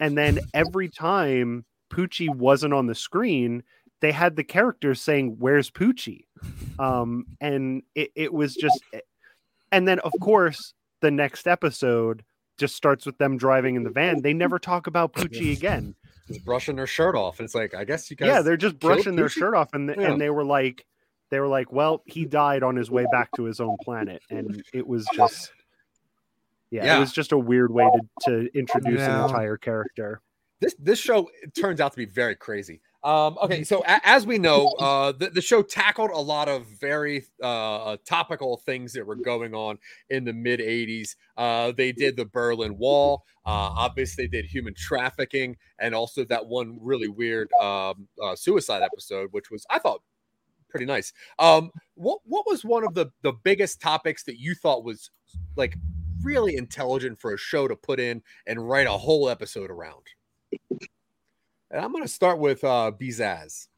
and then every time poochie wasn't on the screen they had the characters saying where's poochie um and it, it was just and then of course the next episode just starts with them driving in the van they never talk about poochie again Just brushing their shirt off. And it's like, I guess you guys. yeah they're just brushing their shirt off and, Yeah. and they were like they were like well he died on his way back to his own planet and it was just yeah, Yeah. it was just a weird way to, to introduce Yeah. an entire character this this show turns out to be very crazy. Um, okay, so a, as we know, uh, the, the show tackled a lot of very uh, topical things that were going on in the mid 80s. Uh, they did the Berlin Wall, uh, obviously, they did human trafficking, and also that one really weird um, uh, suicide episode, which was, I thought, pretty nice. Um, what, what was one of the, the biggest topics that you thought was like really intelligent for a show to put in and write a whole episode around? And I'm going to start with uh, Bizaz.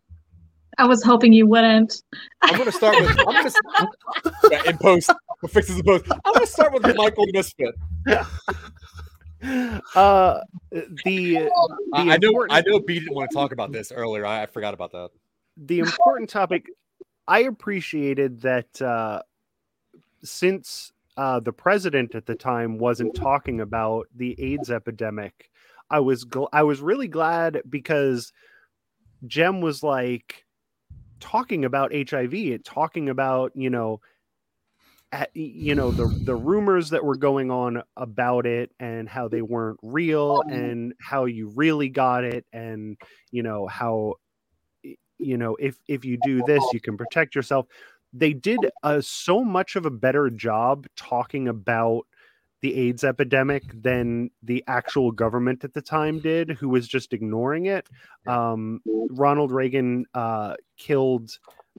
I was hoping you wouldn't. I'm going to start with. I'm going to yeah, in post. We'll fix this in post. I'm going to start with Michael Misfit. uh the, I, the I know. I know. B didn't want to talk about this earlier. I, I forgot about that. the important topic i appreciated that uh since uh the president at the time wasn't talking about the aids epidemic i was gl- i was really glad because jem was like talking about hiv and talking about you know at, you know the the rumors that were going on about it and how they weren't real and how you really got it and you know how you know if if you do this you can protect yourself. They did uh, so much of a better job talking about the AIDS epidemic than the actual government at the time did, who was just ignoring it. Um, Ronald Reagan uh, killed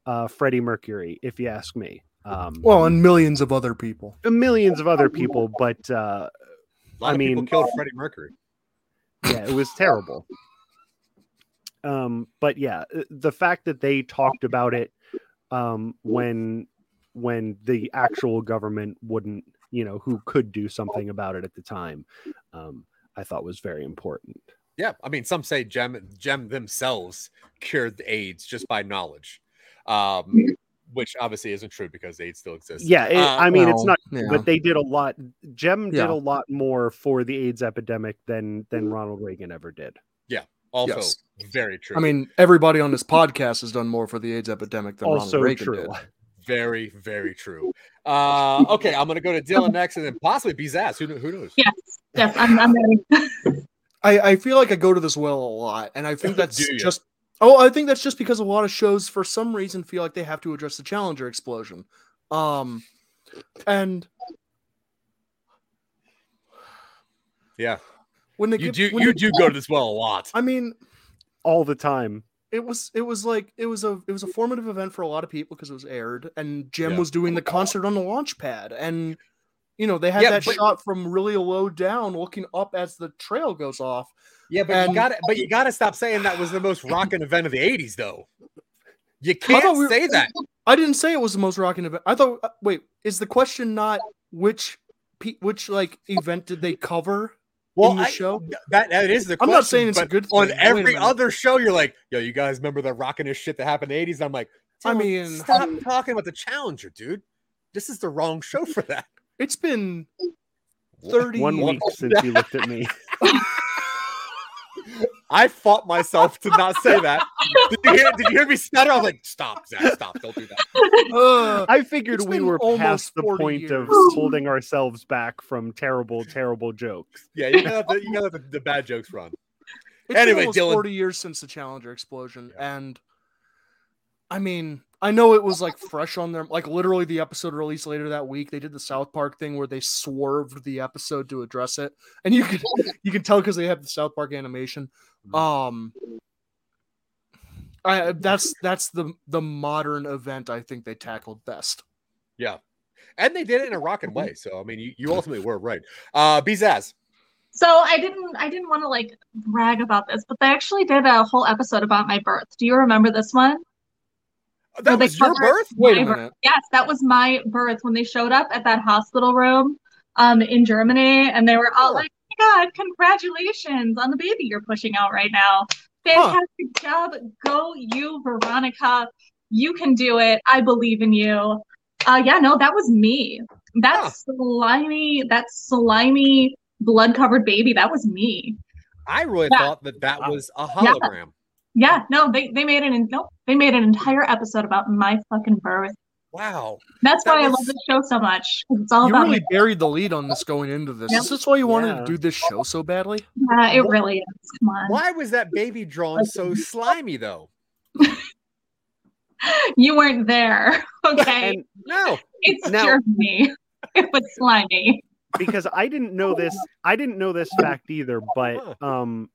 uh, Freddie Mercury, if you ask me. Um, Well, and millions of other people. millions of other people, but uh, A lot I of people mean- killed Freddie Mercury. yeah, it was terrible. Um, but yeah, the fact that they talked about it um, when when the actual government wouldn't, you know, who could do something about it at the time, um, I thought was very important. Yeah, I mean, some say Jem Jem themselves cured the AIDS just by knowledge, um, which obviously isn't true because AIDS still exists. Yeah, it, Uh, I mean, it's not, yeah. but they did a lot. Jem did Yeah. a lot more for the AIDS epidemic than than Ronald Reagan ever did. Yeah, also Yes. very true. I mean, everybody on this podcast has done more for the AIDS epidemic than also Ronald Reagan true. did. Very, very true. Uh, okay, I'm gonna go to Dylan next, and then possibly Bizaz. Who, kn- who knows? Yes, yes, I'm, I'm ready. I, I feel like I go to this well a lot, and I think that's just oh, I think that's just because a lot of shows, for some reason, feel like they have to address the Challenger explosion. Um, and Yeah, when they you get- do. when You they- do go to this well a lot. I mean, all the time. It was it was like it was a it was a formative event for a lot of people because it was aired, and Jem Yeah. was doing the concert on the launch pad, and you know they had Yeah, that but- shot from really low down, looking up as the trail goes off. Yeah, but And- you got to But you got to stop saying that was the most rocking event of the '80s, though. You can't we were- say that. I didn't say it was the most rocking event. I thought. uh, Wait, is the question not which pe- which like event did they cover Well, in the I- show? That that is the. I'm Question, not saying it's a good On thing. Wait a every other show, you're like, yo, you guys remember the rockinest shit that happened in the '80s? I'm like, I mean- stop talking about the Challenger, dude. This is the wrong show for that. It's been thirty One week since you looked at me. I fought myself to not say that. Did you hear, did you hear me stutter? I was like, stop, Zach, stop, don't do that. Uh, I figured It's we were almost past the 40 point of holding ourselves back from terrible, terrible jokes. Yeah, you gotta let the, you gotta let the, the bad jokes run. It's Anyway, been almost Dylan- 40 years since the Challenger explosion, and I mean, I know it was like fresh on them. Like literally, the episode released later that week. They did the South Park thing where they swerved the episode to address it, and you can you can tell because they have the South Park animation. Um, I that's that's the the modern event I think they tackled best. Yeah. And they did it in a rocking way. So I mean you, you ultimately were right. Uh Bizaz. So I didn't I didn't want to like brag about this, but they actually did a whole episode about my birth. Do you remember this one? That they was your covered- birth? Wait a birth. minute. Yes, that was my birth when they showed up at that hospital room um in Germany and they were all Oh. like, "Oh my God, congratulations on the baby you're pushing out right now. Fantastic job. Go you, Veronica. You can do it. I believe in you." Uh yeah, no, that was me. That Huh. slimy, that slimy blood-covered baby, that was me. I really Yeah. thought that that was a hologram. Yeah, no, they they made an no, they made an entire episode about my fucking birth. Wow. That's That why I love this show so much. 'cause It's all You about really me. buried the lead on this going into this. Yep. Is this why you wanted Yeah. to do this show so badly? Yeah, it really is. Come on. Why was that baby drawn so slimy though? You weren't there. Okay. And No. it's now- Germany. It was slimy. because I didn't know this, I didn't know this fact either, but um,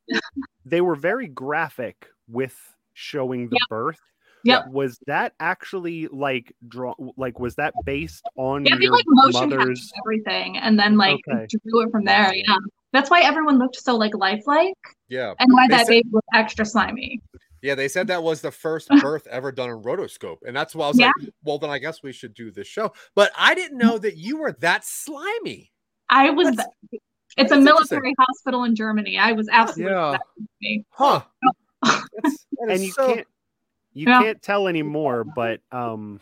they were very graphic with showing the birth. Yep. Was that actually like draw? Like, was that based on Yeah, they your like motion mother's? everything and then like Okay. drew it from there. Yeah. That's why everyone looked so like lifelike Yeah. and why They that said- baby was extra slimy. Yeah, they said that was the first birth ever done in rotoscope. And that's why I was Yeah. like, well, then I guess we should do this show. But I didn't know that you were that slimy. I was That's- it's that's a military hospital in Germany. I was absolutely Yeah. slimy. Huh. That's, that And you so- can't, you Yeah. can't tell anymore. But um,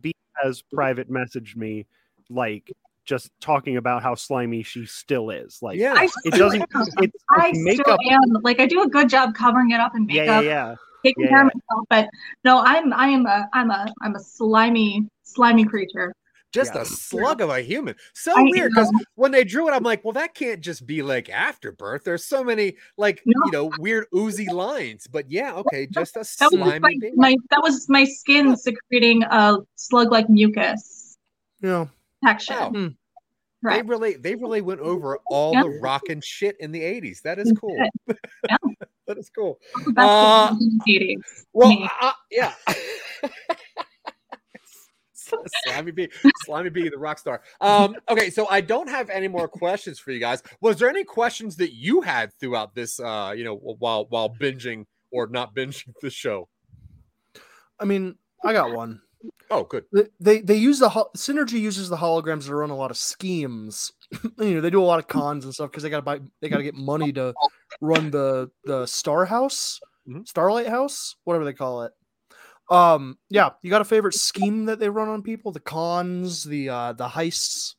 B has private messaged me, like just talking about how slimy she still is. Like, Yeah. I it doesn't. am. It's I makeup. still am. Like I do a good job covering it up in Yeah, makeup, yeah, yeah. yeah. taking Yeah, care of myself. But no, I'm I am a I'm a I'm a slimy slimy creature. Just Yeah. a slug of a human. So I weird because when they drew it, I'm like, well, that can't just be like after birth. There's so many like No. you know weird oozy lines. But yeah, okay, just a That was slimy my, my that was my skin secreting a slug like mucus Yeah. protection. Wow. Hmm. They really they really went over all Yeah. the and shit in the 80s. That is cool. Yeah. that is cool. Uh, Well, uh, yeah. Slimy B, Slimy B, the rock star. Um, okay, so I don't have any more questions for you guys. Was there any questions that you had throughout this, uh, you know, while while binging or not binging the show? I mean, I got one. Oh, good. They- They use the hol- synergy uses the holograms to run a lot of schemes. you know, they do a lot of cons and stuff because they got to buy they got to get money to run the the Star House, Mhm. Starlight House, whatever they call it. Um, yeah, you got a favorite scheme that they run on people? The cons, the uh the heists.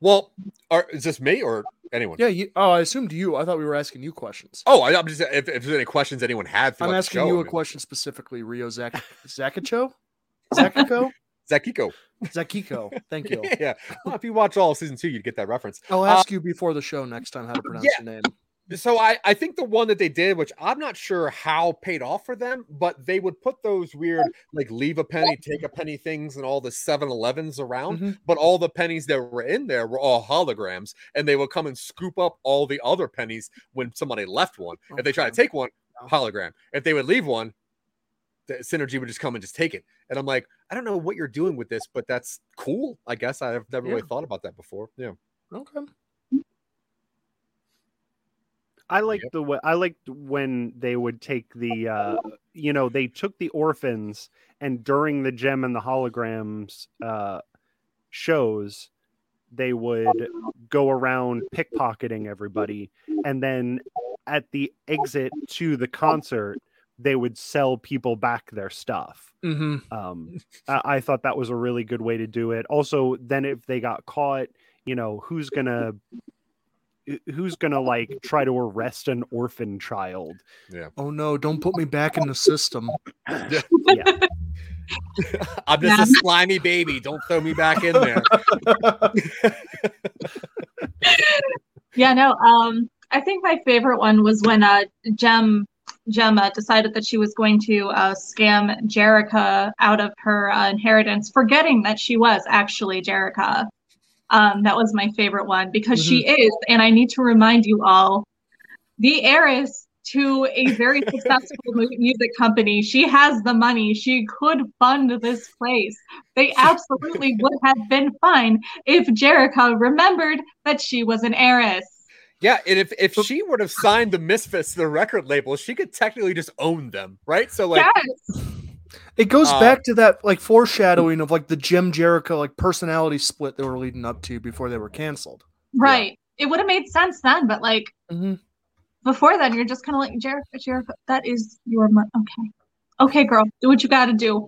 Well, are, is this me or anyone? Yeah, you. Oh, I assumed you. I thought we were asking you questions. Oh, I, I'm just if, if there's any questions anyone had. I'm asking show, you I a mean- question specifically, Rio Zak Zakacho. Zakiko? Zakiko. Zakiko. Thank you. yeah. Well, if you watch all of season two, you'd get that reference. I'll Uh, ask you before the show next time how to pronounce yeah. your name. So I, I think the one that they did, which I'm not sure how paid off for them, but they would put those weird like leave a penny, take a penny things and all the 7-Elevens around, Mhm. but all the pennies that were in there were all holograms, and they would come and scoop up all the other pennies when somebody left one. If they try to take one, hologram. If they would leave one, the synergy would just come and just take it. And I'm like, I don't know what you're doing with this, but that's cool. I guess I've never really thought about that before. Yeah. Okay. I liked Yep. the way I liked when they would take the uh you know, they took the orphans and during the Jem and the holograms uh shows they would go around pickpocketing everybody and then at the exit to the concert they would sell people back their stuff. Mm-hmm. Um, I, I thought that was a really good way to do it. Also, then if they got caught, you know, who's gonna who's gonna like try to arrest an orphan child? Yeah. Oh no, don't put me back in the system. Yeah, I'm just a slimy baby. Don't throw me back in there. Yeah, no. Um, I think my favorite one was when uh Jem Gemma decided that she was going to uh, scam Jerrica out of her uh, inheritance, forgetting that she was actually Jerrica. Um, that was my favorite one because she is, and I need to remind you all, the heiress to a very successful music company. She has the money. She could fund this place. They absolutely would have been fine if Jerrica remembered that she was an heiress. Yeah, and if if she would have signed the Misfits the record label, she could technically just own them, right? So like, yes. It goes Uh, back to that like foreshadowing of like the Jem Jericho like personality split they were leading up to before they were canceled. Right. It would have made sense then, but like Mm-hmm. before then, you're just kind of like Jericho, Jericho. That is your money. Okay, okay, girl, do what you got to do.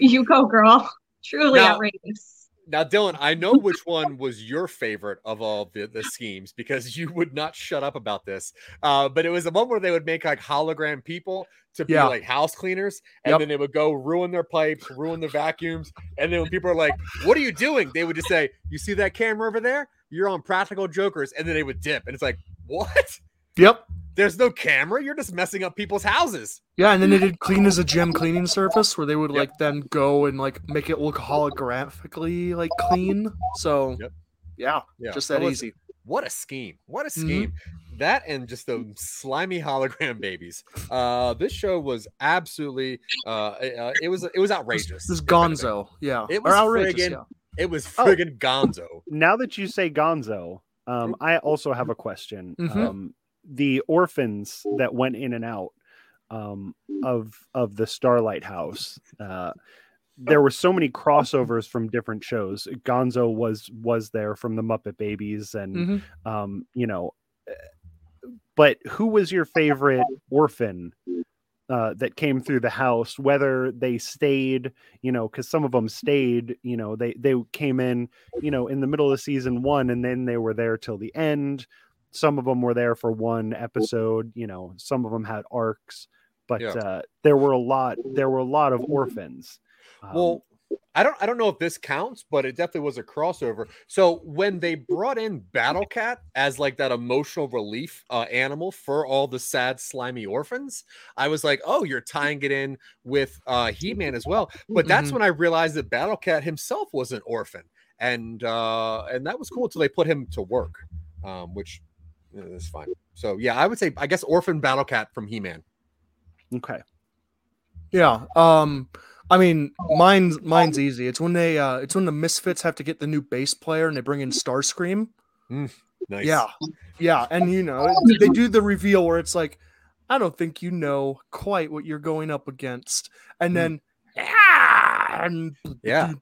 You go, girl. Truly Now- outrageous. Now Dylan, I know which one was your favorite of all the, the schemes because you would not shut up about this. Uh, but it was the one where they would make like hologram people to be Yeah. like house cleaners, and Yep. then they would go ruin their pipes, ruin their vacuums, and then when people are like, "What are you doing?" They would just say, "You see that camera over there? You're on Practical Jokers," and then they would dip, and it's like, "What? Yep. There's no camera. You're just messing up people's houses." Yeah, and then they did clean as a gem cleaning surface where they would Yep. like then go and like make it look holographically like clean. So Yep. yeah, Yeah, just that that was- easy. What a scheme! What a Mhm. scheme! That and just the slimy hologram babies. Uh, this show was absolutely. Uh, uh, it was it was outrageous. This is. Gonzo. Yeah. It Or was outrageous. friggin' Yeah. It was Oh. friggin' Gonzo. now that you say Gonzo, um, I also have a question. Mhm. Um, the orphans that went in and out um, of of the Starlight House. Uh, there were so many crossovers from different shows. Gonzo was was there from the Muppet Babies, and Mhm. um, you know. But who was your favorite orphan uh, that came through the house? Whether they stayed, you know, because some of them stayed, you know, they they came in, you know, in the middle of season one, and then they were there till the end. Some of them were there for one episode, you know. Some of them had arcs, but Yeah. uh, there were a lot. There were a lot of orphans. Um, Well, I don't I don't know if this counts, but it definitely was a crossover. So when they brought in Battle Cat as like that emotional relief uh, animal for all the sad slimy orphans, I was like, oh, you're tying it in with uh, He Man as well. But that's Mhm. when I realized that Battle Cat himself was an orphan, and uh, and that was cool until they put him to work, um, which is fine. So yeah, I would say I guess Orphan Battle Cat from He Man. okay. Yeah. Um I mean mine's mine's easy. It's when they uh it's when the misfits have to get the new bass player and they bring in Starscream. Nice. Yeah. Yeah. And you know, they do the reveal where it's like, I don't think you know quite what you're going up against. And Hmm. then "Ah," and Yeah.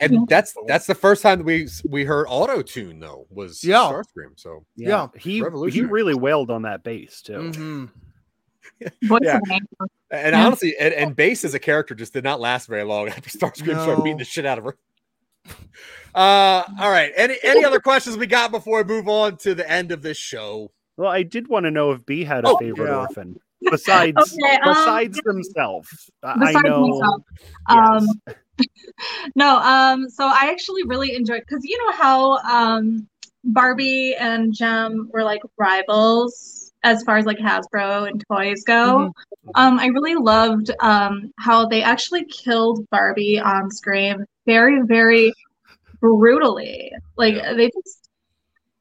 And that's that's the first time we we heard auto tune though was Yeah. Starscream. So Yeah, he he really wailed on that bass too. Mhm. Yeah. of an angel. and Yeah. honestly, and, and Bass as a character just did not last very long after Starscream started beating the shit out of her. Uh all right. Any any other questions we got before we move on to the end of this show? Well, I did want to know if B had a Oh, favorite yeah. orphan besides Okay, um, besides themselves. I- I know. myself, um, No, um, so I actually really enjoyed because you know how um Barbie and Jem were like rivals as far as like Hasbro and toys go. Um, I really loved um how they actually killed Barbie on screen very, very brutally. Like they just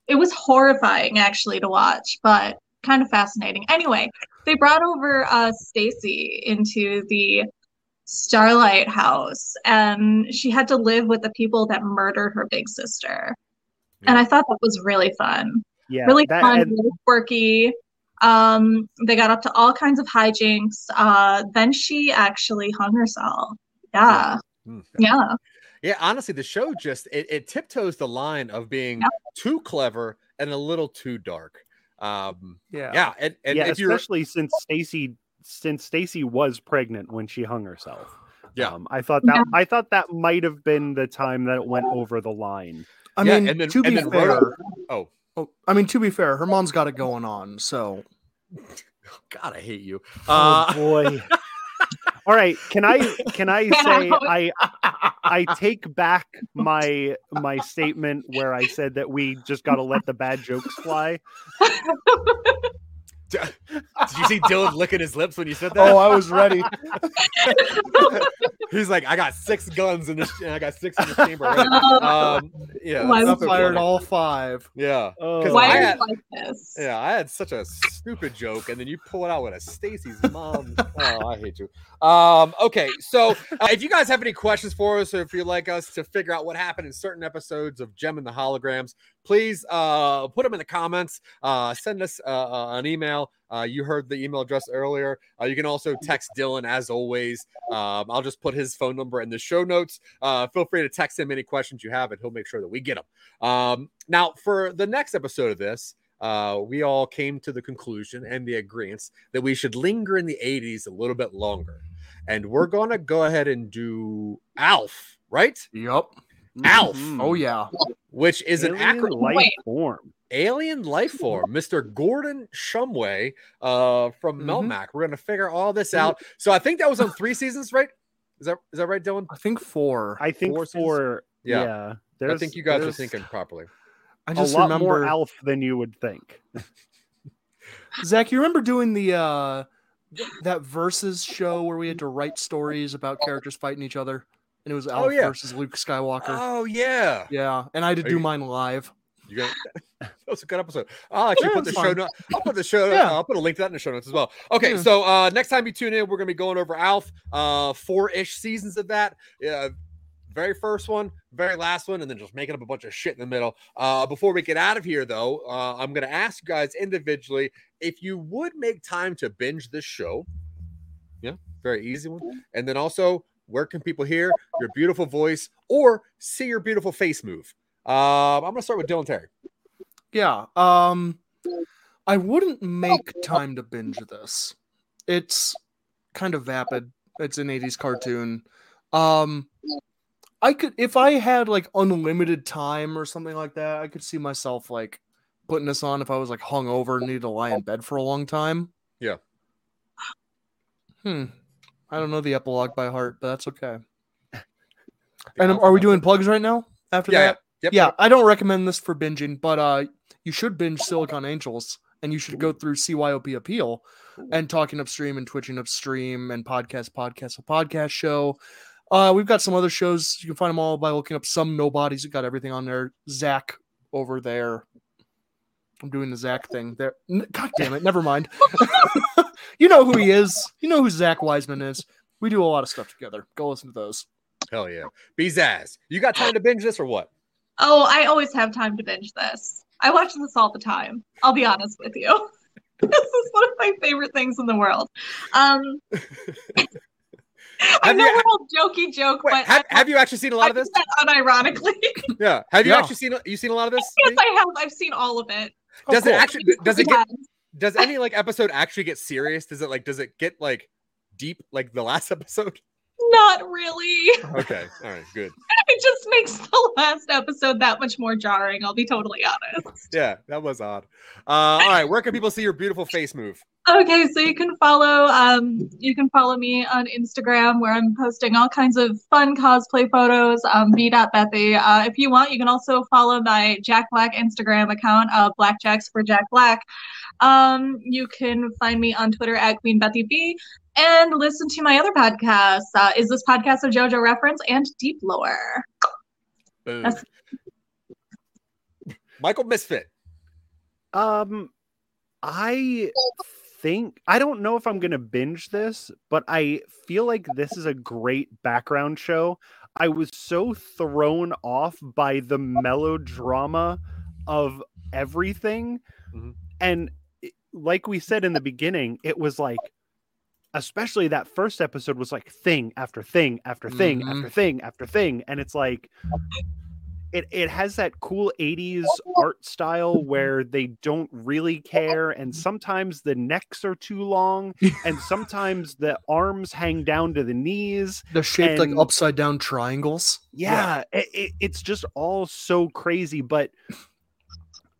it was horrifying actually to watch, but kind of fascinating. Anyway, they brought over uh Stacy into the Starlight House, and she had to live with the people that murdered her big sister. And I thought that was really fun. Yeah, really that- fun, and- really quirky. Um, they got up to all kinds of hijinks. Uh, then she actually hung herself. Yeah. Hmm. Yeah. Yeah, honestly, the show just it, it tiptoes the line of being too clever and a little too dark. Um, yeah, yeah, and, and yeah, if you're especially since Stacy since Stacy was pregnant when she hung herself. Yeah. Um, I thought that I thought that might have been the time that it went over the line. I Yeah, mean, and then- to and be then fair, Rhoda- oh. oh, I mean, to be fair, her mom's got it going on. So, God, I hate you. Oh Uh, boy. All right, can I can I say I I take back my my statement where I said that we just got to let the bad jokes fly. Did you see Dylan licking his lips when you said that? oh, I was ready. He's like, I got six guns in this, I got six in the chamber. already." Um, yeah, Why that's I fired funny. all five. Yeah, Oh. 'Cause Why I are had- you like this? yeah, I had such a stupid joke, and then you pull it out with a Stacy's mom. oh, I hate you. Um, okay, so uh, if you guys have any questions for us, or if you'd like us to figure out what happened in certain episodes of Jem and the Holograms, please uh, put them in the comments. Uh, send us uh, uh, an email. Uh, you heard the email address earlier. Uh, you can also text Dylan as always. Um, I'll just put his phone number in the show notes. Feel free to text him any questions you have, and he'll make sure that we get them. Um, now, for the next episode of this, uh, we all came to the conclusion and the agreement that we should linger in the 80s a little bit longer. And we're going to go ahead and do Alf, right? Yep. Alf, Mhm. Oh yeah. which is an Alien acronym life Wait. form. alien life form, Mr. Gordon Shumway uh, from Mhm. Melmac. We're going to figure all this out. So I think that was on three seasons, right? Is that is that right, Dylan? I think four. I think Four for, seasons? Yeah. yeah, I think you guys are thinking properly. I just lot remember more Alf than you would think. Zach. You remember doing the uh that versus show where we had to write stories about characters fighting each other, and it was Alf Oh, yeah. versus Luke Skywalker. Oh yeah, yeah, and I had to Are do you- mine live. You got that was a good episode. I'll actually Yeah, put the it's show fine. note. I'll put the show. Yeah. I'll put a link to that in the show notes as well. Okay, Yeah. so uh next time you tune in, we're gonna be going over Alf. Uh, four ish seasons of that. Yeah, very first one, very last one, and then just making up a bunch of shit in the middle. Uh, before we get out of here, though, uh, I'm gonna ask you guys individually if you would make time to binge this show. Yeah, very easy one. And then also, where can people hear your beautiful voice or see your beautiful face move? Uh, I'm gonna start with Dylan Terry. Yeah. Um I wouldn't make time to binge this. It's kind of vapid. It's an 80s cartoon. Um I could if I had like unlimited time or something like that, I could see myself like putting this on if I was like hungover and needed to lie in bed for a long time. Yeah. Hmm. I don't know the epilogue by heart, but that's okay. And um, are we doing plugs right now? After Yeah, that, Yep. yeah. I don't recommend this for binging, but uh, you should binge Silicon Angels, and you should go through CYOP Appeal and talking upstream and twitching upstream and podcast, podcast, a podcast show. Uh, we've got some other shows. You can find them all by looking up some nobodies. We got everything on there. Zach over there. I'm doing the Zach thing there. God damn it! Never mind. you know who he is. You know who Zach Wiseman is. We do a lot of stuff together. Go listen to those. Hell yeah. Bezaz, you got time to binge this or what? Oh, I always have time to binge this. I watch this all the time. I'll be honest with you. this is one of my favorite things in the world. Um, I Have know you- we're all jokey joke, Wait, but have, I- have you actually seen a lot of this? do that unironically. Yeah. Have you Yeah. actually seen you seen a lot of this? yes, I have. I've seen all of it. Does Oh, it cool. actually does it get does any like episode actually get serious? Does it like does it get like deep like the last episode? not really. Okay, all right, good. It just makes the last episode that much more jarring. I'll be totally honest. Yeah, that was odd. Uh, all right, where can people see your beautiful face move? Okay, so you can follow um you can follow me on Instagram where I'm posting all kinds of fun cosplay photos. Um b.bethy. Uh, if you want, you can also follow my Jack Black Instagram account, uh Blackjacks for Jack Black. Um, you can find me on Twitter at Queen Bethy B and listen to my other podcasts. Uh, is this podcast of JoJo reference and Deep Lore? Michael Misfit. Um, I think I don't know if I'm gonna binge this, but I feel like this is a great background show. I was so thrown off by the melodrama of everything, Mhm. and like we said in the beginning, it was like. Especially that first episode was like thing after thing after thing Mhm. after thing after thing, and it's like it it has that cool 80s art style where they don't really care and sometimes the necks are too long and sometimes the arms hang down to the knees They're shaped And- like upside down triangles. yeah, It, it- it's just all so crazy but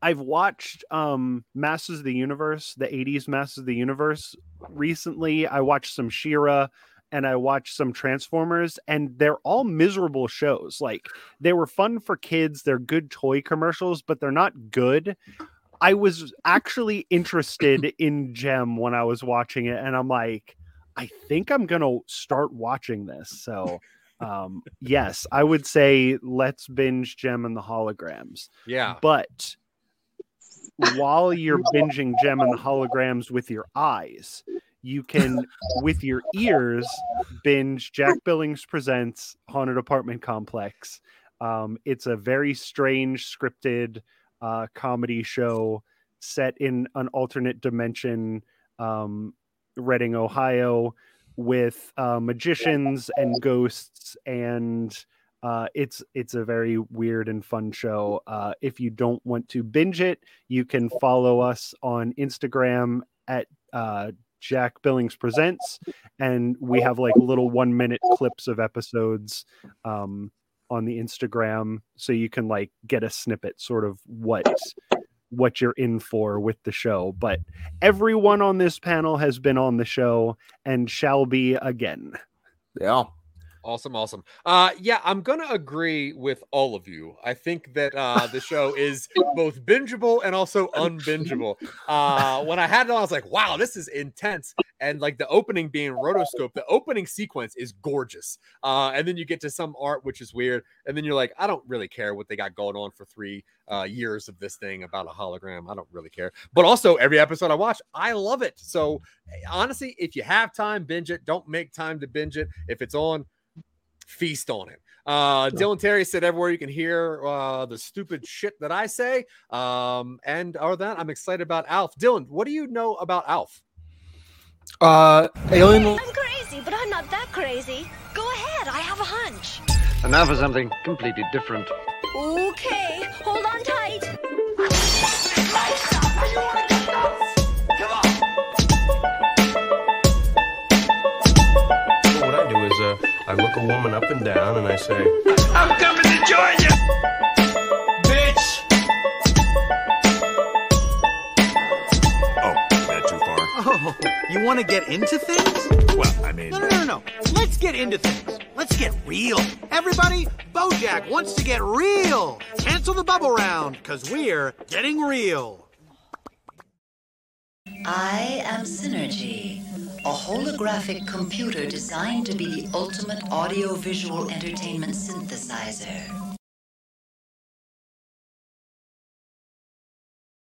i've watched um masters of the universe the 80s masters of the universe recently. I watched some She-Ra and i watched some transformers and they're all miserable shows like they were fun for kids they're good toy commercials but they're not good. I was actually interested in Jem when i was watching it and i'm like i think i'm gonna start watching this. So um yes i would say let's binge Jem and the holograms. Yeah. but while you're binging Jem and the holograms with your eyes you can with your ears binge jack billings presents haunted apartment complex um, it's a very strange scripted uh, comedy show set in an alternate dimension um, reading ohio with uh, magicians and ghosts and uh, it's it's a very weird and fun show. Uh, if you don't want to binge it, you can follow us on Instagram at uh, Jack Billings Presents, and we have like little one minute clips of episodes um, on the Instagram, so you can like get a snippet, sort of what what you're in for with the show. But everyone on this panel has been on the show and shall be again. Yeah. Awesome, awesome. Uh, yeah, I'm gonna agree with all of you. I think that uh, the show is both bingeable and also unbingeable. Uh, when I had it on, I was like, "Wow, this is intense!" And like the opening being rotoscope, the opening sequence is gorgeous. Uh, and then you get to some art which is weird, and then you're like, "I don't really care what they got going on for three uh, years of this thing about a hologram. I don't really care." But also, every episode I watch, I love it. So honestly, if you have time, binge it. Don't make time to binge it. If it's on, feast on it. Uh, Dylan Terry said everywhere you can hear uh, the stupid shit that I say. Um, and other than that, I'm excited about Alf. Dylan, what do you know about Alf? Uh, Alien. I'm crazy, but I'm not that crazy. Go ahead, I have a hunch. And now for something completely different. Okay, hold on tight. I look a woman up and down and I say, I'm coming to join you, bitch. Oh, that too far? Oh, you want to get into things? Well, I mean, No, no, no, no, no. Let's get into things. Let's get real. Everybody, Bojack wants to get real. Cancel the bubble round, because we're getting real. I am Synergy, a holographic computer designed to be the ultimate audiovisual entertainment synthesizer.